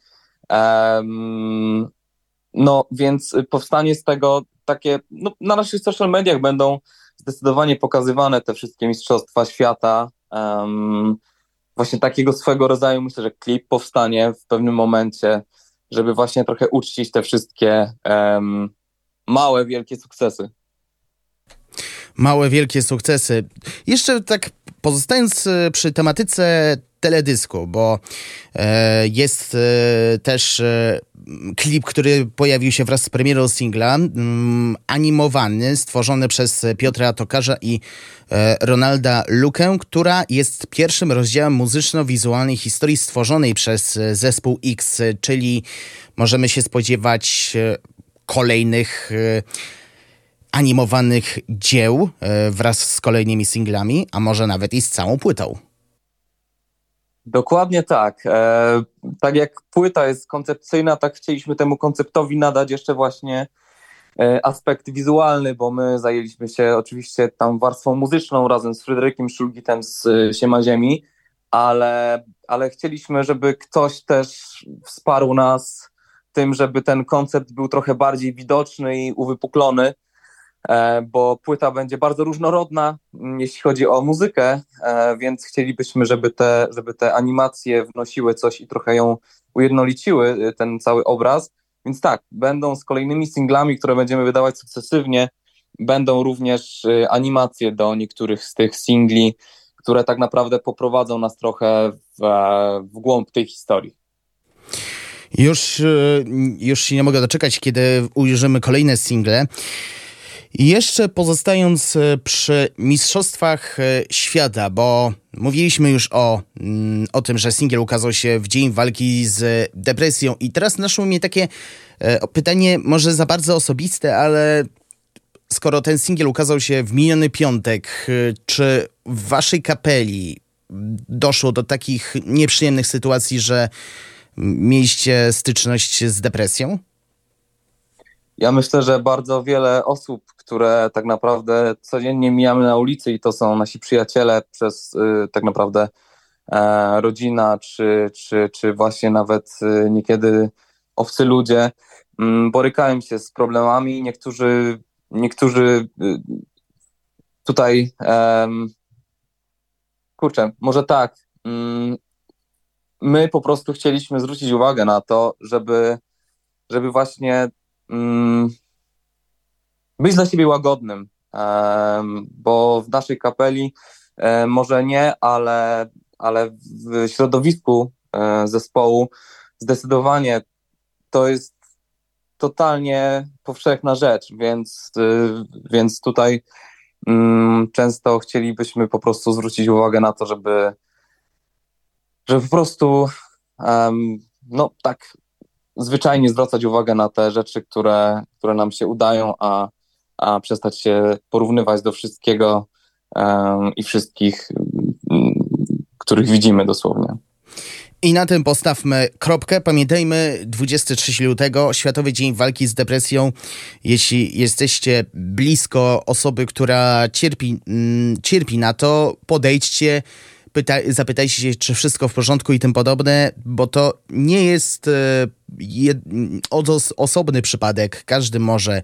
No więc powstanie z tego takie, no, na naszych social mediach będą zdecydowanie pokazywane te wszystkie mistrzostwa świata. Em, właśnie takiego swego rodzaju, myślę, że klip powstanie w pewnym momencie, żeby właśnie trochę uczcić te wszystkie em, małe, wielkie sukcesy. Małe, wielkie sukcesy. Jeszcze tak pozostając e, przy tematyce teledysku, bo e, jest e, też klip, który pojawił się wraz z premierą singla, animowany, stworzony przez Piotra Tokarza i Ronalda Lukę, która jest pierwszym rozdziałem muzyczno-wizualnej historii stworzonej przez zespół X, czyli możemy się spodziewać kolejnych animowanych dzieł e, wraz z kolejnymi singlami, a może nawet i z całą płytą. Dokładnie tak. E, tak jak płyta jest koncepcyjna, tak chcieliśmy temu konceptowi nadać jeszcze właśnie e, aspekt wizualny, bo my zajęliśmy się oczywiście tam warstwą muzyczną razem z Fryderykiem Szulgitem z Siema Ziemi, ale, ale chcieliśmy, żeby ktoś też wsparł nas tym, żeby ten koncept był trochę bardziej widoczny i uwypuklony, bo płyta będzie bardzo różnorodna, mm, jeśli chodzi o muzykę, e, więc chcielibyśmy, żeby te, żeby te animacje wnosiły coś i trochę ją ujednoliciły, y, ten cały obraz. Więc tak, będą z kolejnymi singlami, które będziemy wydawać sukcesywnie, będą również animacje do niektórych z tych singli, które tak naprawdę poprowadzą nas trochę w, e, w głąb tej historii. Już, e, już się nie mogę doczekać, kiedy ujrzymy kolejne single. Jeszcze pozostając e, przy Mistrzostwach e, Świata, bo mówiliśmy już o, mm, o tym, że singiel ukazał się w dzień walki z depresją i teraz naszło mnie takie e, pytanie, może za bardzo osobiste, ale skoro ten singiel ukazał się w miniony piątek, czy w waszej kapeli doszło do takich nieprzyjemnych sytuacji, że mieliście styczność z depresją? Ja myślę, że bardzo wiele osób, które tak naprawdę codziennie mijamy na ulicy i to są nasi przyjaciele przez y, tak naprawdę e, rodzina, czy, czy, czy właśnie nawet y, niekiedy obcy ludzie, mm, borykają się z problemami. Niektórzy, niektórzy y, tutaj, kurczę, może tak, mm, my po prostu chcieliśmy zwrócić uwagę na to, żeby, żeby właśnie mm, być dla siebie łagodnym, bo w naszej kapeli może nie, ale, ale w środowisku e, zespołu zdecydowanie to jest totalnie powszechna rzecz, więc, y, więc tutaj mm, często chcielibyśmy po prostu zwrócić uwagę na to, żeby, żeby po prostu no tak zwyczajnie zwracać uwagę na te rzeczy, które, które nam się udają, a, a przestać się porównywać do wszystkiego em, i wszystkich, mm, których widzimy dosłownie. I na tym postawmy kropkę. Pamiętajmy, 23 lutego, Światowy Dzień Walki z Depresją. Jeśli jesteście blisko osoby, która cierpi, mm, cierpi na to, podejdźcie, pyta, zapytajcie się, czy wszystko w porządku i tym podobne, bo to nie jest e, jed, odos, osobny przypadek. Każdy może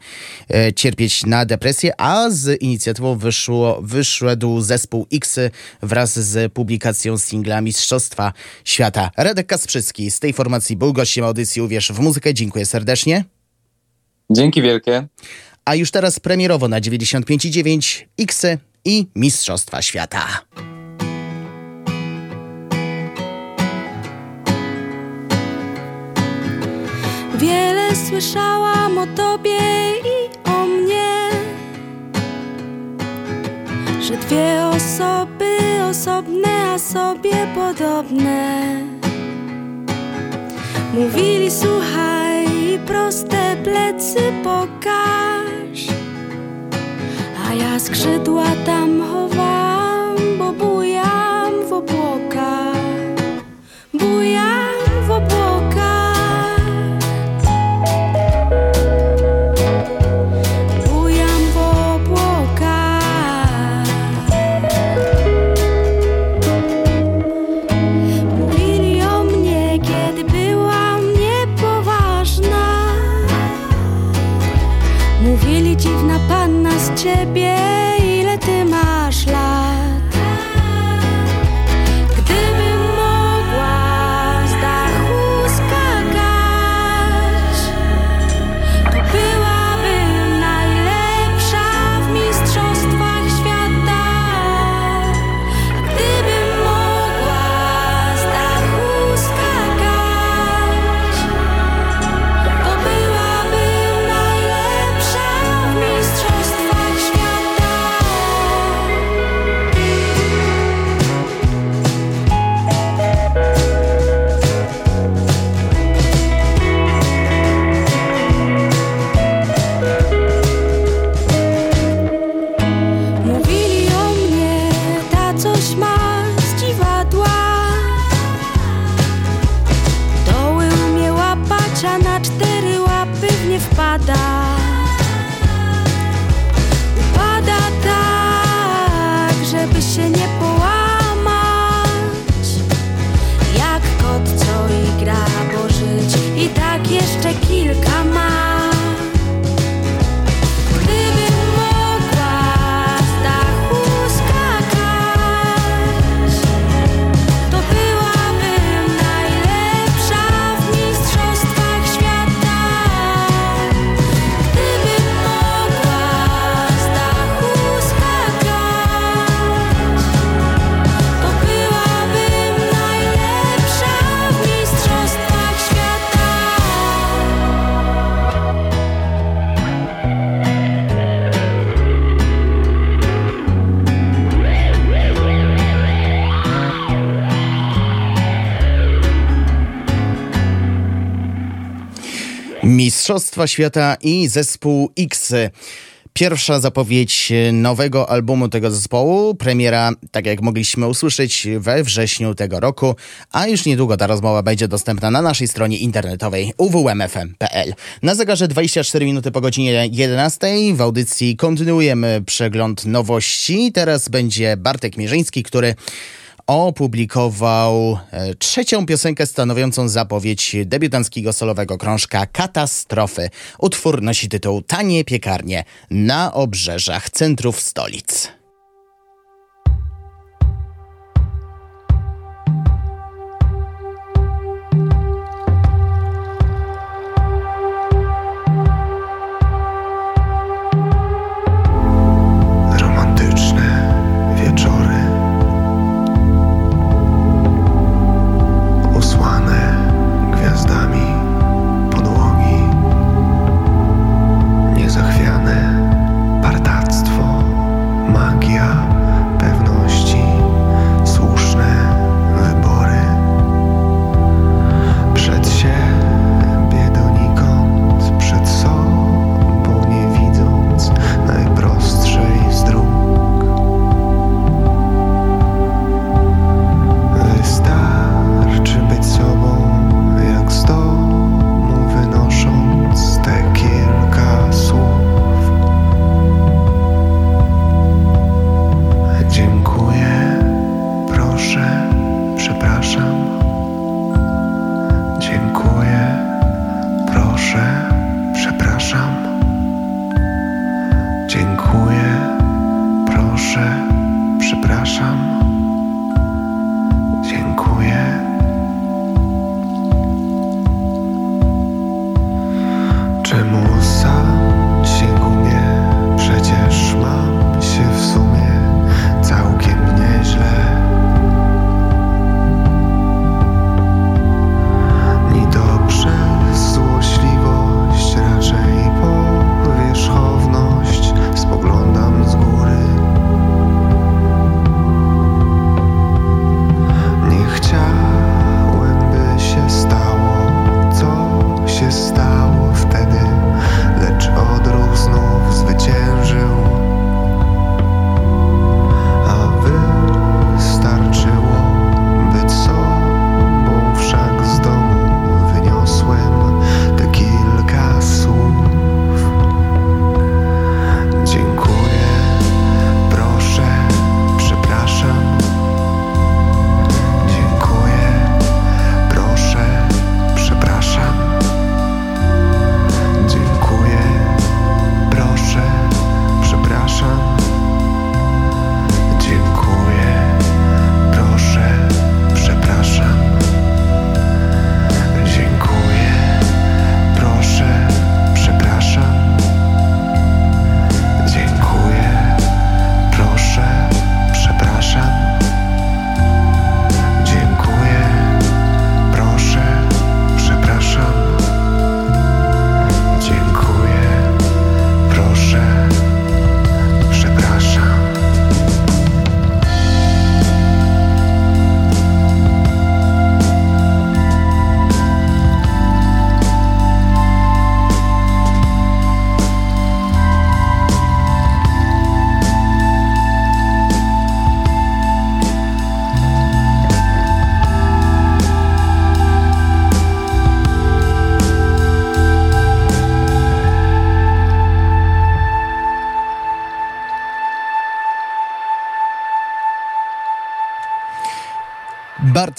e, cierpieć na depresję, a z inicjatywą wyszło, wyszedł zespół X wraz z publikacją singla Mistrzostwa Świata. Radek Kasprzycki z tej formacji był gościem audycji Uwierz w muzykę. Dziękuję serdecznie. Dzięki wielkie. A już teraz premierowo na 95,9 X i Mistrzostwa Świata. Wiele słyszałam o tobie i o mnie Że dwie osoby osobne, a sobie podobne. Mówili słuchaj, proste plecy pokaż A ja skrzydła tam chowam, bo bujam Mistrzostwa Świata i zespół X. Pierwsza zapowiedź nowego albumu tego zespołu, premiera, tak jak mogliśmy usłyszeć, we wrześniu tego roku, a już niedługo ta rozmowa będzie dostępna na naszej stronie internetowej uwmfm.pl. Na zegarze 24 minuty po godzinie 11 w audycji kontynuujemy przegląd nowości. Teraz będzie Bartek Mierzyński, który opublikował e, trzecią piosenkę stanowiącą zapowiedź debiutanckiego solowego krążka Katastrofy. Utwór nosi tytuł Tanie piekarnie na obrzeżach centrów stolic.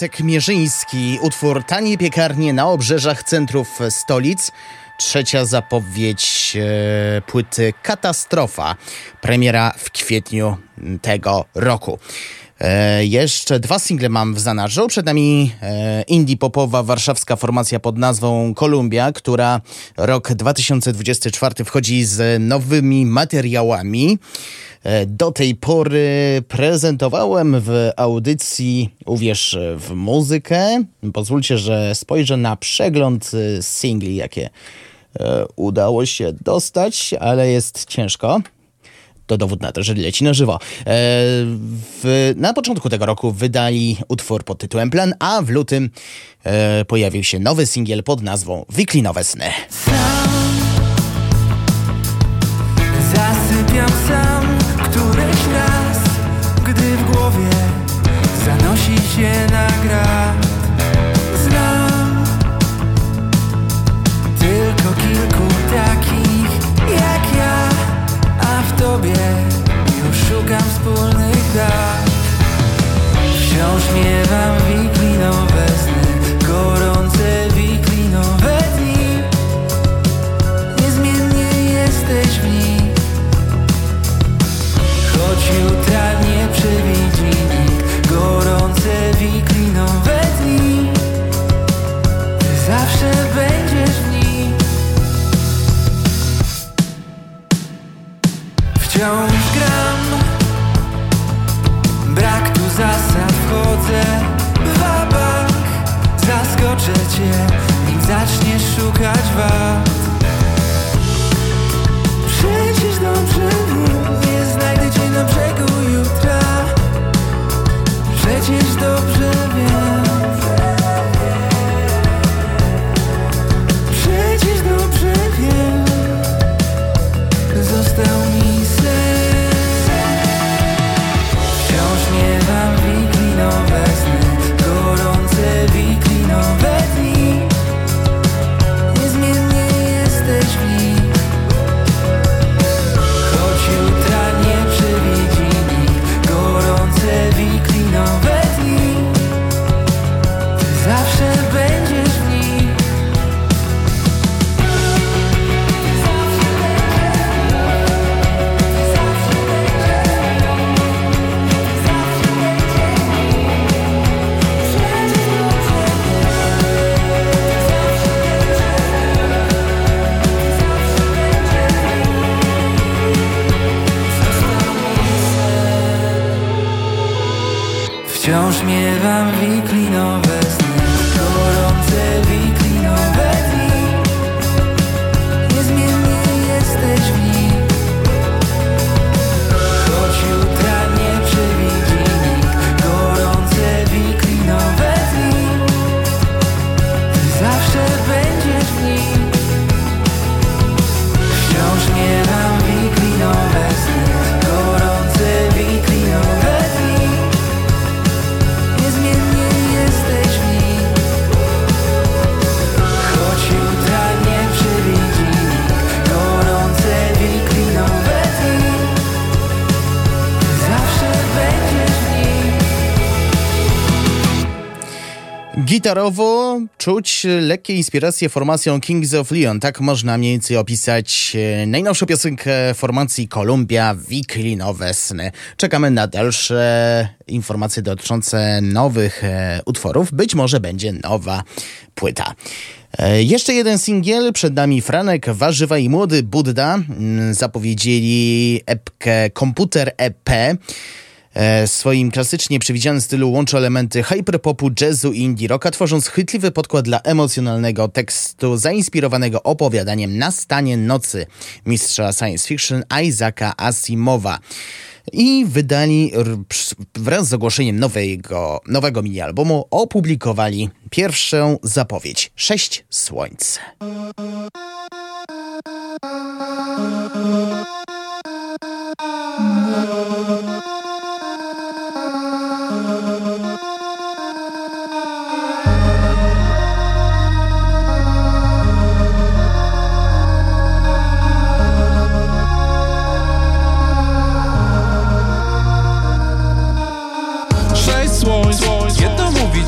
Bartek Mierzyński, utwór Tanie piekarnie na obrzeżach centrów stolic. Trzecia zapowiedź e, płyty Katastrofa. Premiera w kwietniu tego roku. E, jeszcze dwa single mam w zanadrzu. Przed nami e, indie popowa warszawska formacja pod nazwą Kolumbia, która rok 2024 wchodzi z nowymi materiałami. E, Do tej pory prezentowałem w audycji Uwierz w muzykę. Pozwólcie, że spojrzę na przegląd e, singli, jakie e, udało się dostać, ale jest ciężko. To dowód na to, że leci na żywo. W, na początku tego roku wydali utwór pod tytułem Plan, a w lutym pojawił się nowy singiel pod nazwą Wiklinowe sny. Gitarowo czuć lekkie inspiracje formacją Kings of Leon. Tak można mniej więcej opisać e, najnowszą piosenkę formacji Columbia Wiklinowe Sny. Czekamy na dalsze informacje dotyczące nowych e, utworów. Być może będzie nowa płyta. E, Jeszcze jeden singiel, przed nami Franek, Warzywa i Młody Budda. Mm, Zapowiedzieli epkę Komputer EP. E, W swoim klasycznie przewidzianym stylu łączy elementy hyperpopu, jazzu i indie rocka, tworząc chwytliwy podkład dla emocjonalnego tekstu zainspirowanego opowiadaniem Na stanie nocy mistrza science fiction Isaaca Asimowa. I wydali wraz z ogłoszeniem nowego, nowego mini-albumu opublikowali pierwszą zapowiedź Sześć Słońc.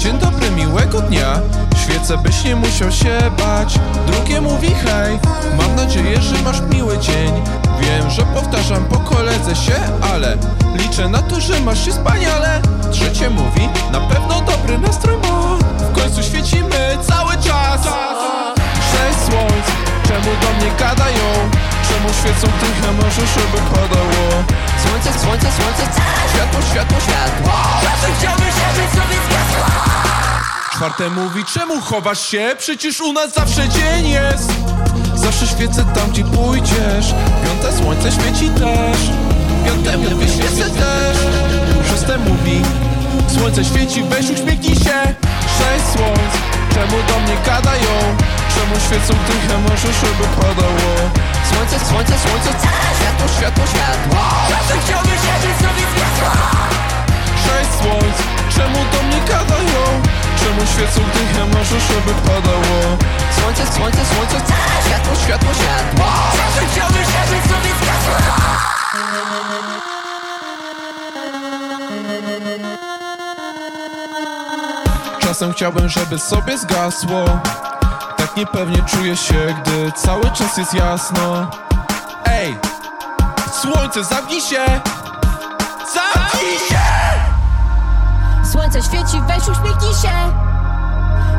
Dzień dobry, miłego dnia. Świecę byś nie musiał się bać. Drugie mówi hej, mam nadzieję, że masz miły dzień Wiem, że powtarzam po koledze się, ale Liczę na to, że masz się wspaniale Trzecie mówi, na pewno dobry nastrój ma W końcu świecimy cały czas Sześć słońc, czemu do mnie gadają? Czemu świecą tych, może żeby padało? Słońce, słońce, słońce, światło, światło, światło Zawsze chciałbyś, żeby sobie zgasło Czwarte mówi, czemu chowasz się? Przecież u nas zawsze dzień jest Zawsze świecę tam, gdzie pójdziesz. Piąte słońce świeci też. Piąte mówi, świecę też. Szóste mówi, słońce świeci, weź uśmiechnij się. Sześć słońc, czemu do mnie gadają? Czemu świecą a może żeby padało? Słońce, słońce, słońce, światło, światło, światło. Chciałbyś, żeby sobie zgasło Sześć słońc, czemu do mnie gadają? Czemu świecą tych, a może żeby padało? Słońce, słońce, słońce, światło, światło, światło Zawsze chciałbyś, żeby sobie zgasło Czasem chciałbym, żeby sobie zgasło Tak niepewnie czuję się, gdy cały czas jest jasno Ej! Słońce, zamknij się! Zamknij się! Słońce świeci, weź uśmiechnij się.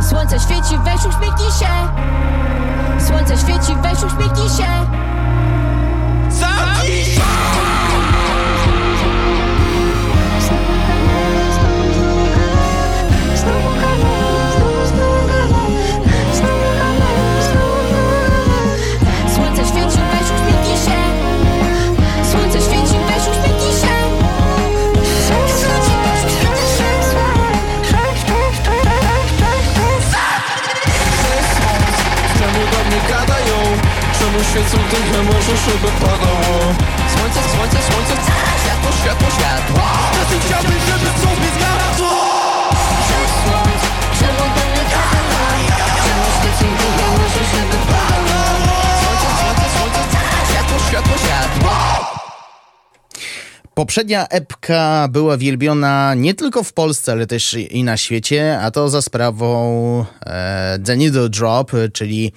Słońce świeci, weź uśmiechnij się. Słońce świeci, weź uśmiechnij się. Zamknij Świecą tych, a może żeby padało? Słońce, słońce, słońce, światło, światło, światło. Czasem chciałbym, żeby mnie Poprzednia epka była wielbiona nie tylko w Polsce, ale też i na świecie, a to za sprawą e, The Needle Drop, czyli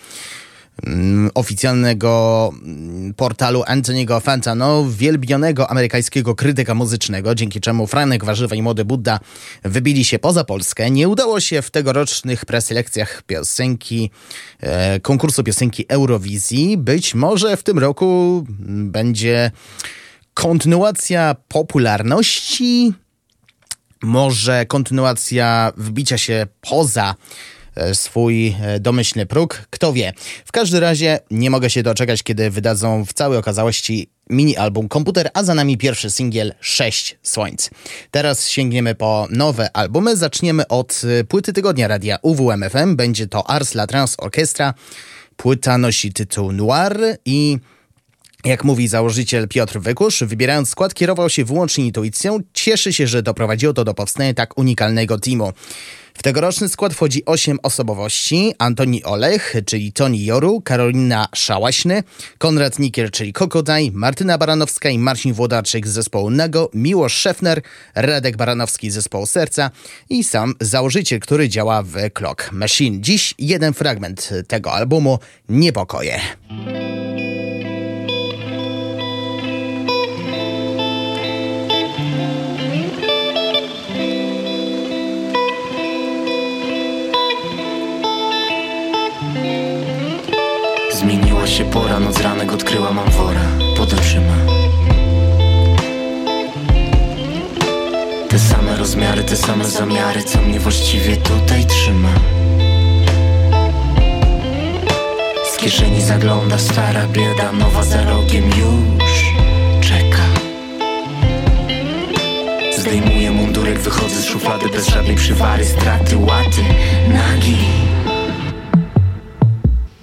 oficjalnego mm, portalu Anthony'ego Fantano, wielbionego amerykańskiego krytyka muzycznego, dzięki czemu Franek Warzywa i Młody Budda wybili się poza Polskę. Nie udało się w tegorocznych preselekcjach piosenki, e, konkursu piosenki Eurowizji. Być może w tym roku mm, będzie kontynuacja popularności Może kontynuacja wbicia się poza swój e, domyślny próg? Kto wie. W każdym razie nie mogę się doczekać, kiedy wydadzą w całej okazałości mini-album Komputer, a za nami pierwszy singiel 6 Słońc. Teraz sięgniemy po nowe albumy. Zaczniemy od e, płyty tygodnia radia UWMFM. Będzie to Ars La Trans Orchestra. Płyta nosi tytuł Noir i jak mówi założyciel Piotr Wykusz, wybierając skład kierował się wyłącznie intuicją. Cieszy się, że doprowadziło to do powstania tak unikalnego teamu. W tegoroczny skład wchodzi 8 osobowości. Antoni Olech, czyli Toni Joru, Karolina Szałaśny, Konrad Nikier, czyli Kokotaj, Martyna Baranowska i Marcin Włodarczyk z zespołu Nago, Miłosz Szefner, Radek Baranowski z zespołu Serca i sam założyciel, który działa w Clock Machine. Dziś jeden fragment tego albumu, Niepokoje. Się pora, noc ranek odkryła mam wora pod oczyma. Te same rozmiary, te same zamiary, co mnie właściwie tutaj trzyma. Z kieszeni zagląda stara bieda, nowa za rogiem już czeka. Zdejmuję mundurek, wychodzę z szuflady bez żadnej przywary, straty, łaty, nagi.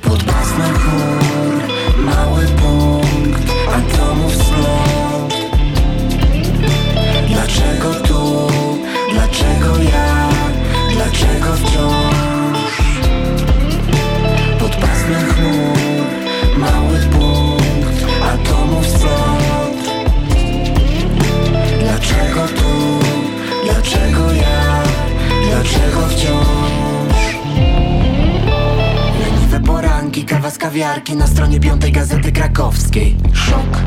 Pod pasmem chmur, dlaczego wciąż? Leniwe poranki, kawa z kawiarki Na stronie piątej gazety krakowskiej. Szok.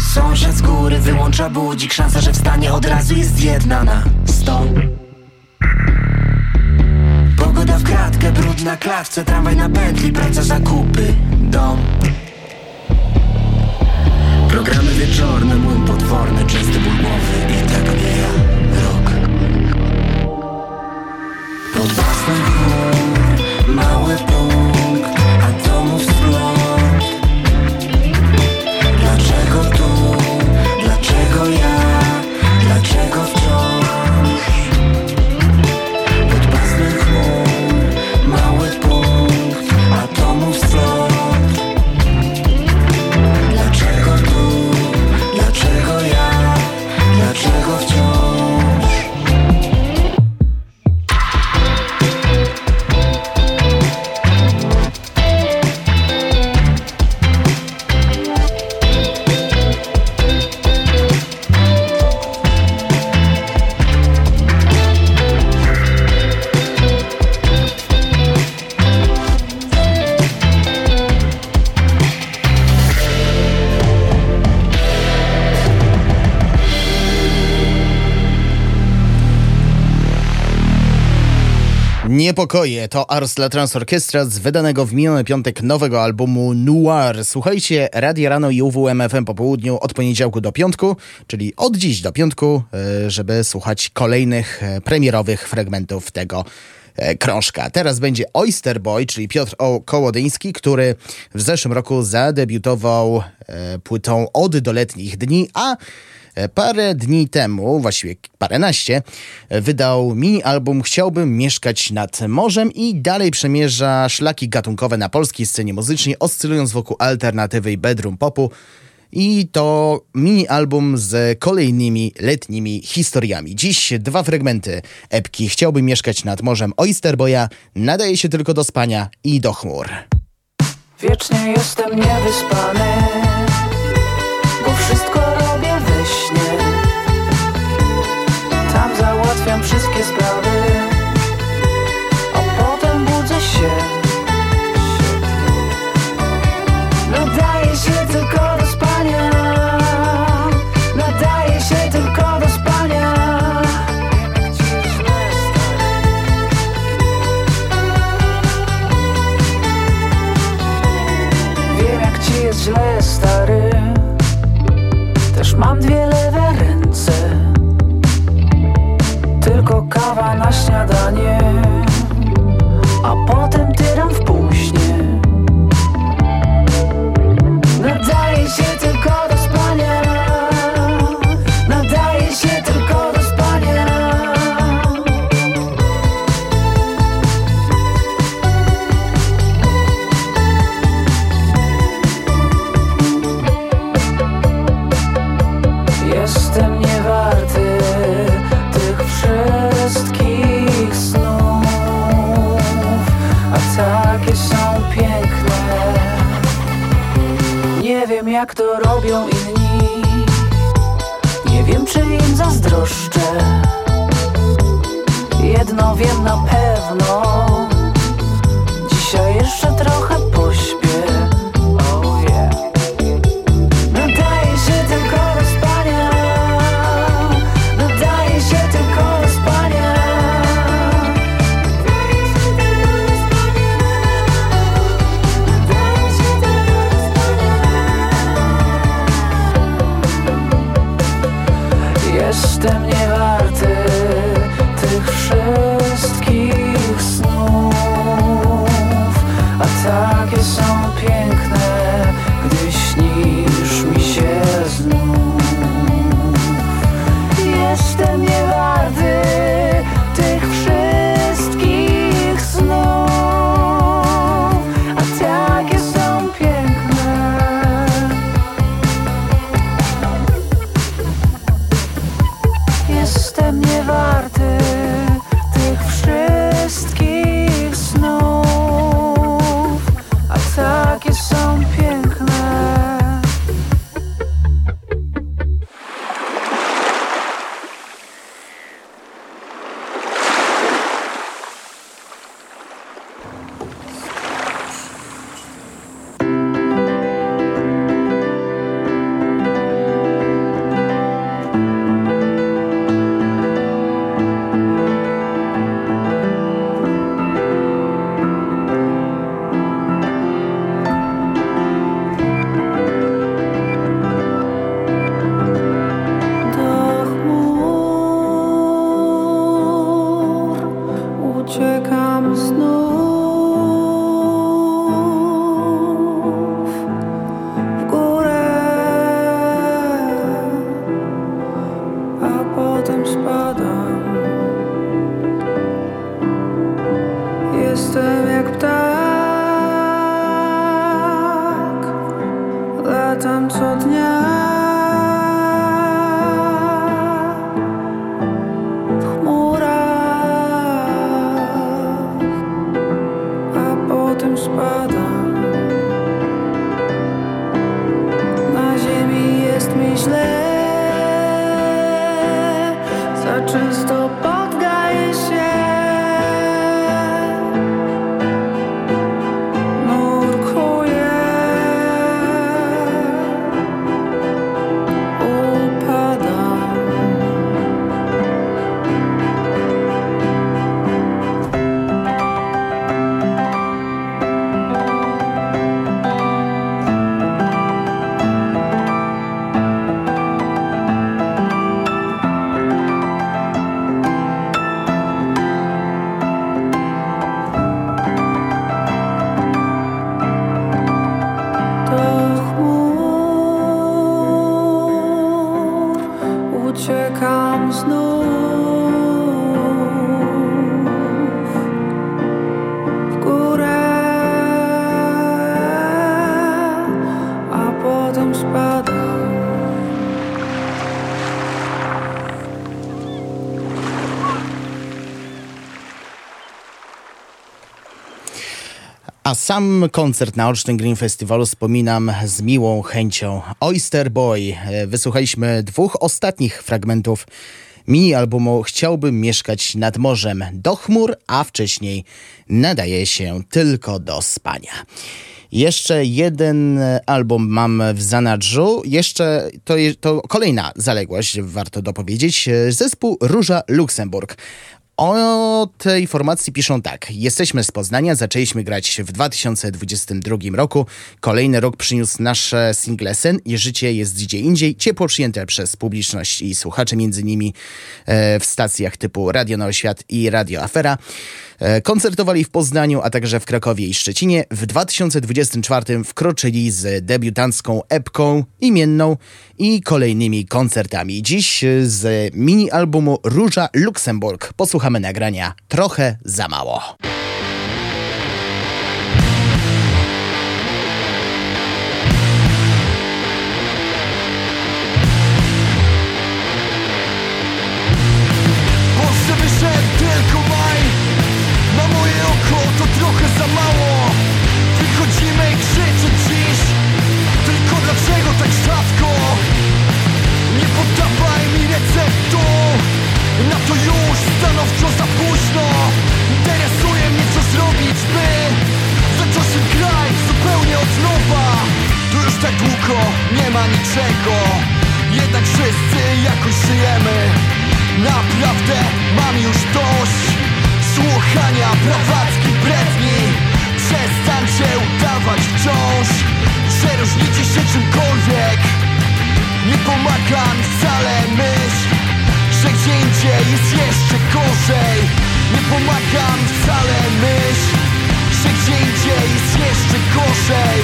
Sąsiad z góry wyłącza budzik. Szansa, że wstanie od razu jest zjednana Sto. Pogoda w kratkę, brud na klatce Tramwaj na pętli, praca, zakupy Dom. Programy wieczorne, młyn potworny Częsty ból głowy i tak pod Niepokoje to Ars La Trans Orchestra z wydanego w miniony piątek nowego albumu Noir. Słuchajcie Radio Rano i UWMFM po południu od poniedziałku do piątku, czyli od dziś do piątku, e, żeby słuchać kolejnych e, premierowych fragmentów tego e, krążka. Teraz będzie Oyster Boy, czyli Piotr o. Kołodyński, który w zeszłym roku zadebiutował płytą Od do letnich dni, a parę dni temu, właściwie paręnaście, e, wydał mini-album Chciałbym mieszkać nad morzem i dalej przemierza szlaki gatunkowe na polskiej scenie muzycznej, oscylując wokół alternatywy i bedroom popu. I to mini-album z kolejnymi letnimi historiami. Dziś dwa fragmenty epki Chciałbym mieszkać nad morzem Oysterboya, nadaje się tylko do spania i do chmur. Wiecznie jestem niewyspany, bo wszystko śnie. Tam załatwiam wszystkie sprawy, a potem budzę się. Mam dwie lewe ręce. Tylko kawa na śniadanie. A potem jak to robią inni. Nie wiem czy im zazdroszczę. Jedno wiem na pewno. Dzisiaj jeszcze trochę A sam koncert na Ocznym Green Festiwalu wspominam z miłą chęcią. Oyster Boy. E, Wysłuchaliśmy dwóch ostatnich fragmentów mini-albumu Chciałbym mieszkać nad morzem do chmur, a wcześniej nadaje się tylko do spania. Jeszcze jeden album mam w zanadrzu. Jeszcze to, to kolejna zaległość, warto dopowiedzieć. E, Zespół Róża Luksemburg. O tej formacji piszą tak. Jesteśmy z Poznania, zaczęliśmy grać w 2022 roku. Kolejny rok przyniósł nasze single Sen i Życie jest gdzie indziej. Ciepło przyjęte przez publiczność i słuchaczy, między innymi e, w stacjach typu Radio Nowy Świat i Radio Afera. E, Koncertowali w Poznaniu, a także w Krakowie i Szczecinie. W 2024 wkroczyli z debiutancką epką imienną i kolejnymi koncertami. Dziś e, z mini-albumu Róża Luksemburg posłuchamy nagrania Trochę za mało. Tak długo nie ma niczego. Jednak wszyscy jakoś żyjemy. Naprawdę mam już dość Słuchania prawackich bredni. Przestańcie udawać wciąż. Że różnicie się czymkolwiek. Nie pomaga mi wcale myśl Że gdzie indziej jest jeszcze gorzej. Nie pomaga mi wcale myśl gdzie indziej jest jeszcze gorzej.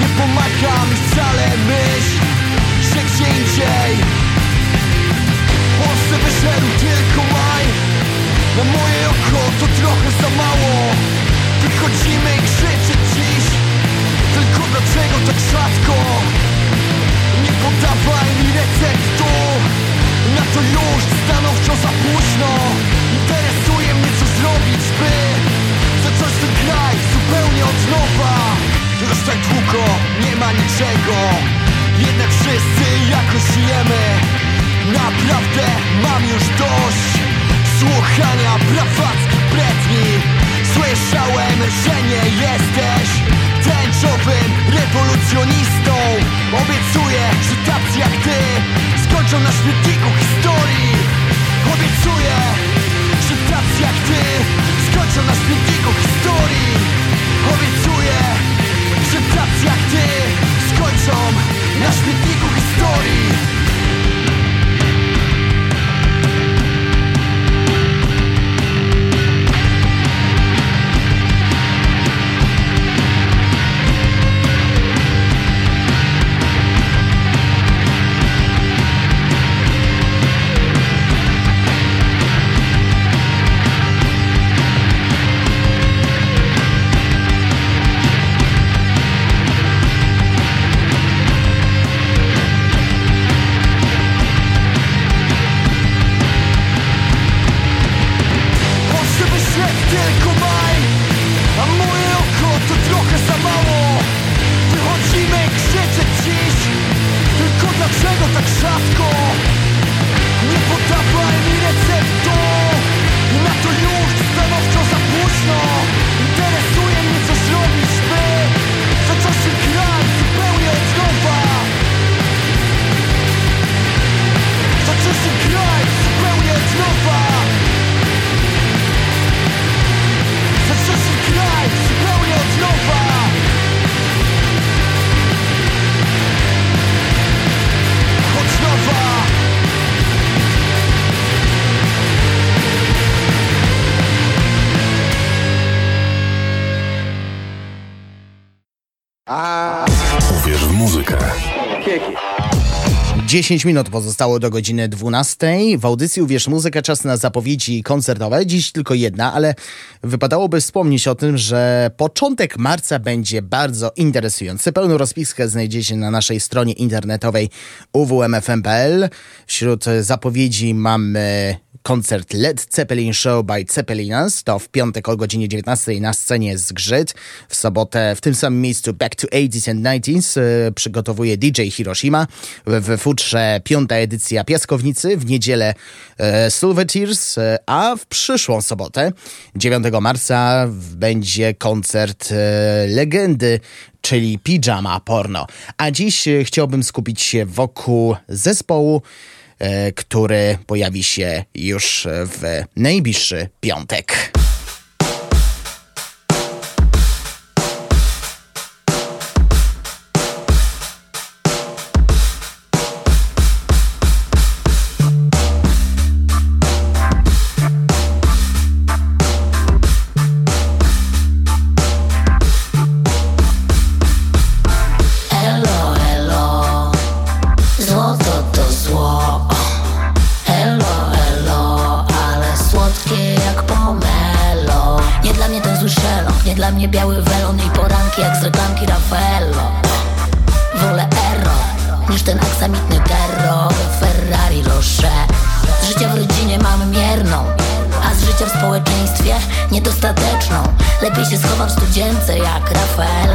Nie pomaga mi wcale myśl Że gdzie indziej. Polsce wyszedł tylko maj. Na moje oko to trochę za mało. Wychodzimy i krzyczy dziś. Tylko dlaczego tak rzadko? Nie podawaj mi receptu. Na to już stanowczo za późno. Interesuje mnie co zrobić by Zacząć ten kraj od nowa tak długo nie ma niczego. Jednak wszyscy jakoś żyjemy Naprawdę mam już dość Słuchania prawackich bredni. Słyszałem, że nie jesteś Tęczowym rewolucjonistą. Obiecuję, że tacy jak ty Skończą na śmietniku historii. Obiecuję, że tacy jak ty Skończą na śmietniku historii Obiecuję, że tacy jak ty Skończą na śmietniku historii 10 minut pozostało do godziny 12. W audycji Uwierz Muzykę czas na zapowiedzi koncertowe. Dziś tylko jedna, ale wypadałoby wspomnieć o tym, że początek marca będzie bardzo interesujący. Pełną rozpiskę znajdziecie na naszej stronie internetowej uwmfm.pl. Wśród zapowiedzi mamy koncert Led Zeppelin Show by Zeppelinas. To w piątek o godzinie 19 na scenie Zgrzyt. W sobotę w tym samym miejscu Back to 80s and 90s e, przygotowuje DJ Hiroshima. W, w futrze piąta edycja Piaskownicy. W niedzielę e, e, a w przyszłą sobotę 9 marca będzie koncert e, legendy czyli Pijama Porno. A dziś e, chciałbym skupić się wokół zespołu, e, który pojawi się już w najbliższy piątek. could I fly?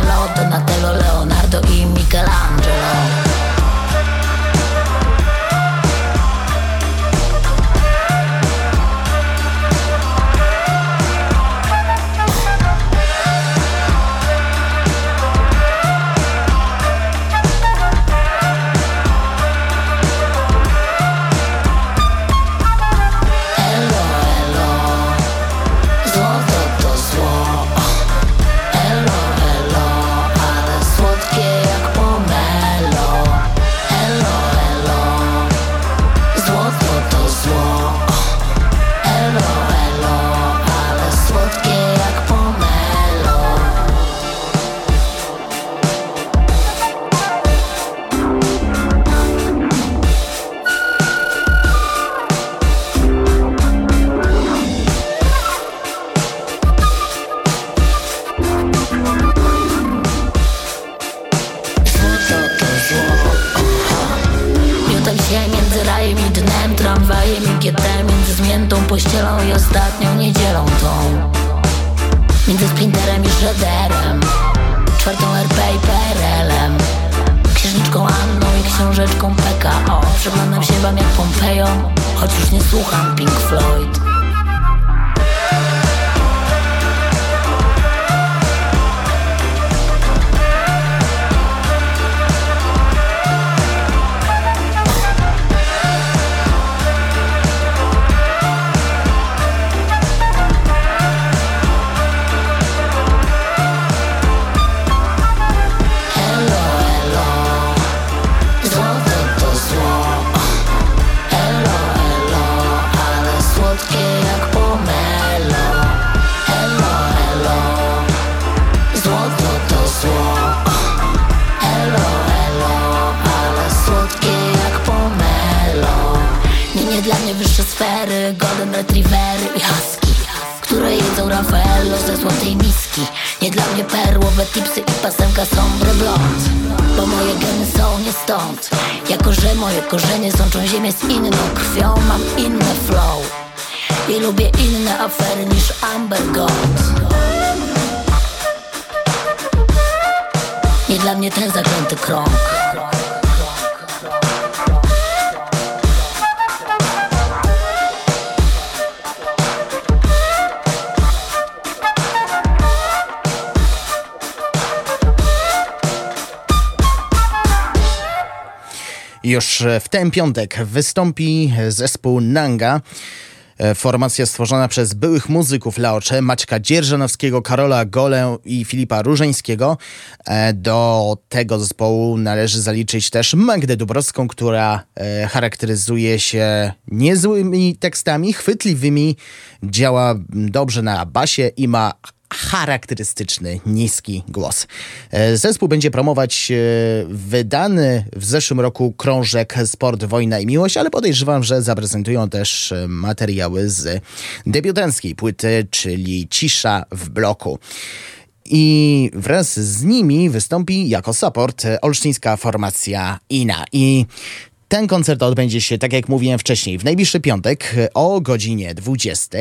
Już w ten piątek wystąpi zespół Nanga. E, Formacja stworzona przez byłych muzyków Laocze, Maćka Dzierżanowskiego, Karola Golę i Filipa Różeńskiego. E, Do tego zespołu należy zaliczyć też Magdę Dubrowską, która e, charakteryzuje się niezłymi tekstami, chwytliwymi, działa dobrze na basie i ma charakterystyczny, niski głos. E, Zespół będzie promować e, wydany w zeszłym roku krążek Sport, Wojna i Miłość, ale podejrzewam, że zaprezentują też e, materiały z debiutanckiej płyty, czyli Cisza w bloku. I wraz z nimi wystąpi jako support olsztyńska formacja INA. I ten koncert odbędzie się, tak jak mówiłem wcześniej, w najbliższy piątek o godzinie 20.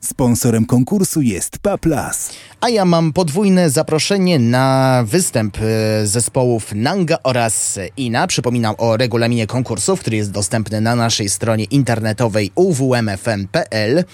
Sponsorem konkursu jest Paplas. A ja mam podwójne zaproszenie na występ e, zespołów Nanga oraz Ina. Przypominam o regulaminie konkursu, który jest dostępny na naszej stronie internetowej uwmfm.pl.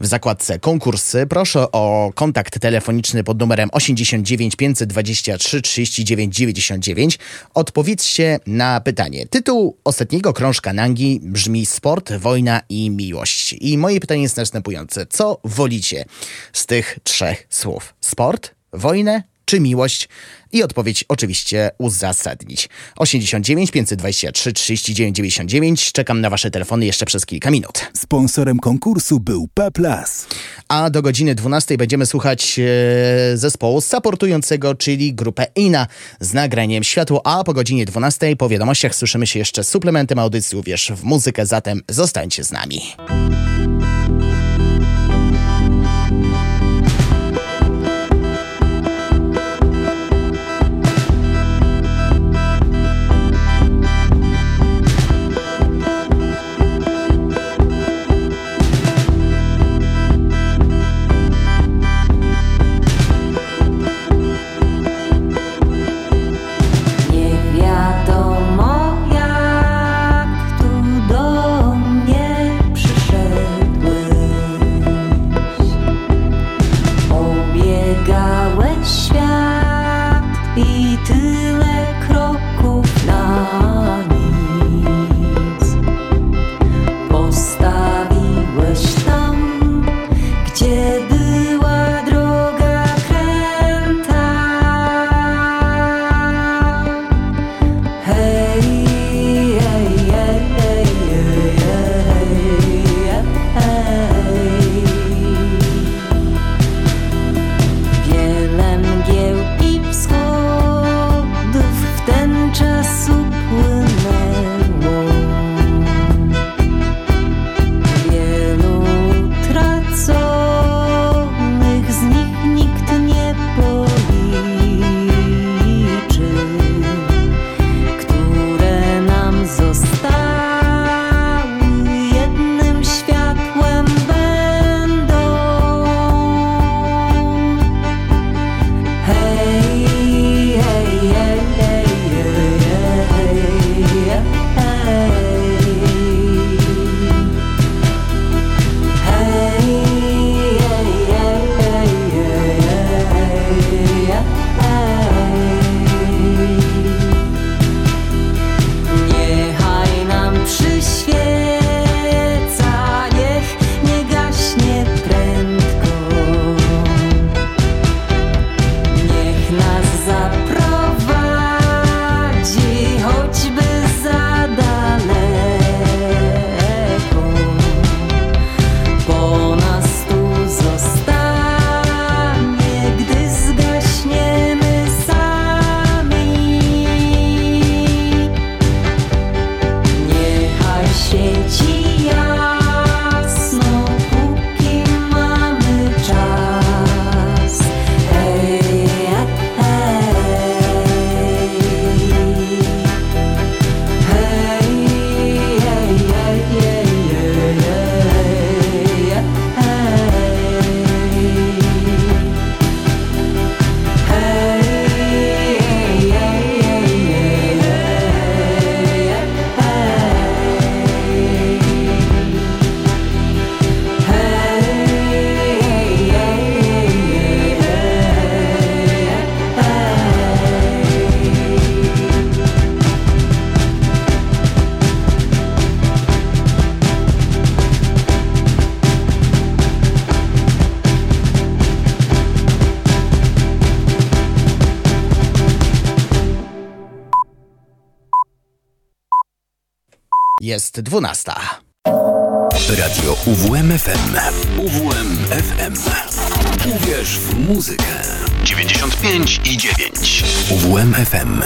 W zakładce konkursy proszę o kontakt telefoniczny pod numerem 89 523 39 99. Odpowiedzcie na pytanie. Tytuł ostatniego krążka Nangi brzmi Sport, wojna i miłość. I moje pytanie jest następujące. Co wolicie z tych trzech słów? Sport, wojnę czy miłość? I odpowiedź oczywiście uzasadnić. 89 523 39 99. Czekam na wasze telefony jeszcze przez kilka minut. Sponsorem konkursu był Paplas. A do godziny 12 będziemy słuchać e, zespołu supportującego, czyli grupę INA z nagraniem Światło, a po godzinie 12 po wiadomościach słyszymy się jeszcze z suplementem audycji Uwierz w muzykę, zatem zostańcie z nami. 12. Radio UWMFM. UWMFM. Uwierz w muzykę. 95 i 9. UWMFM.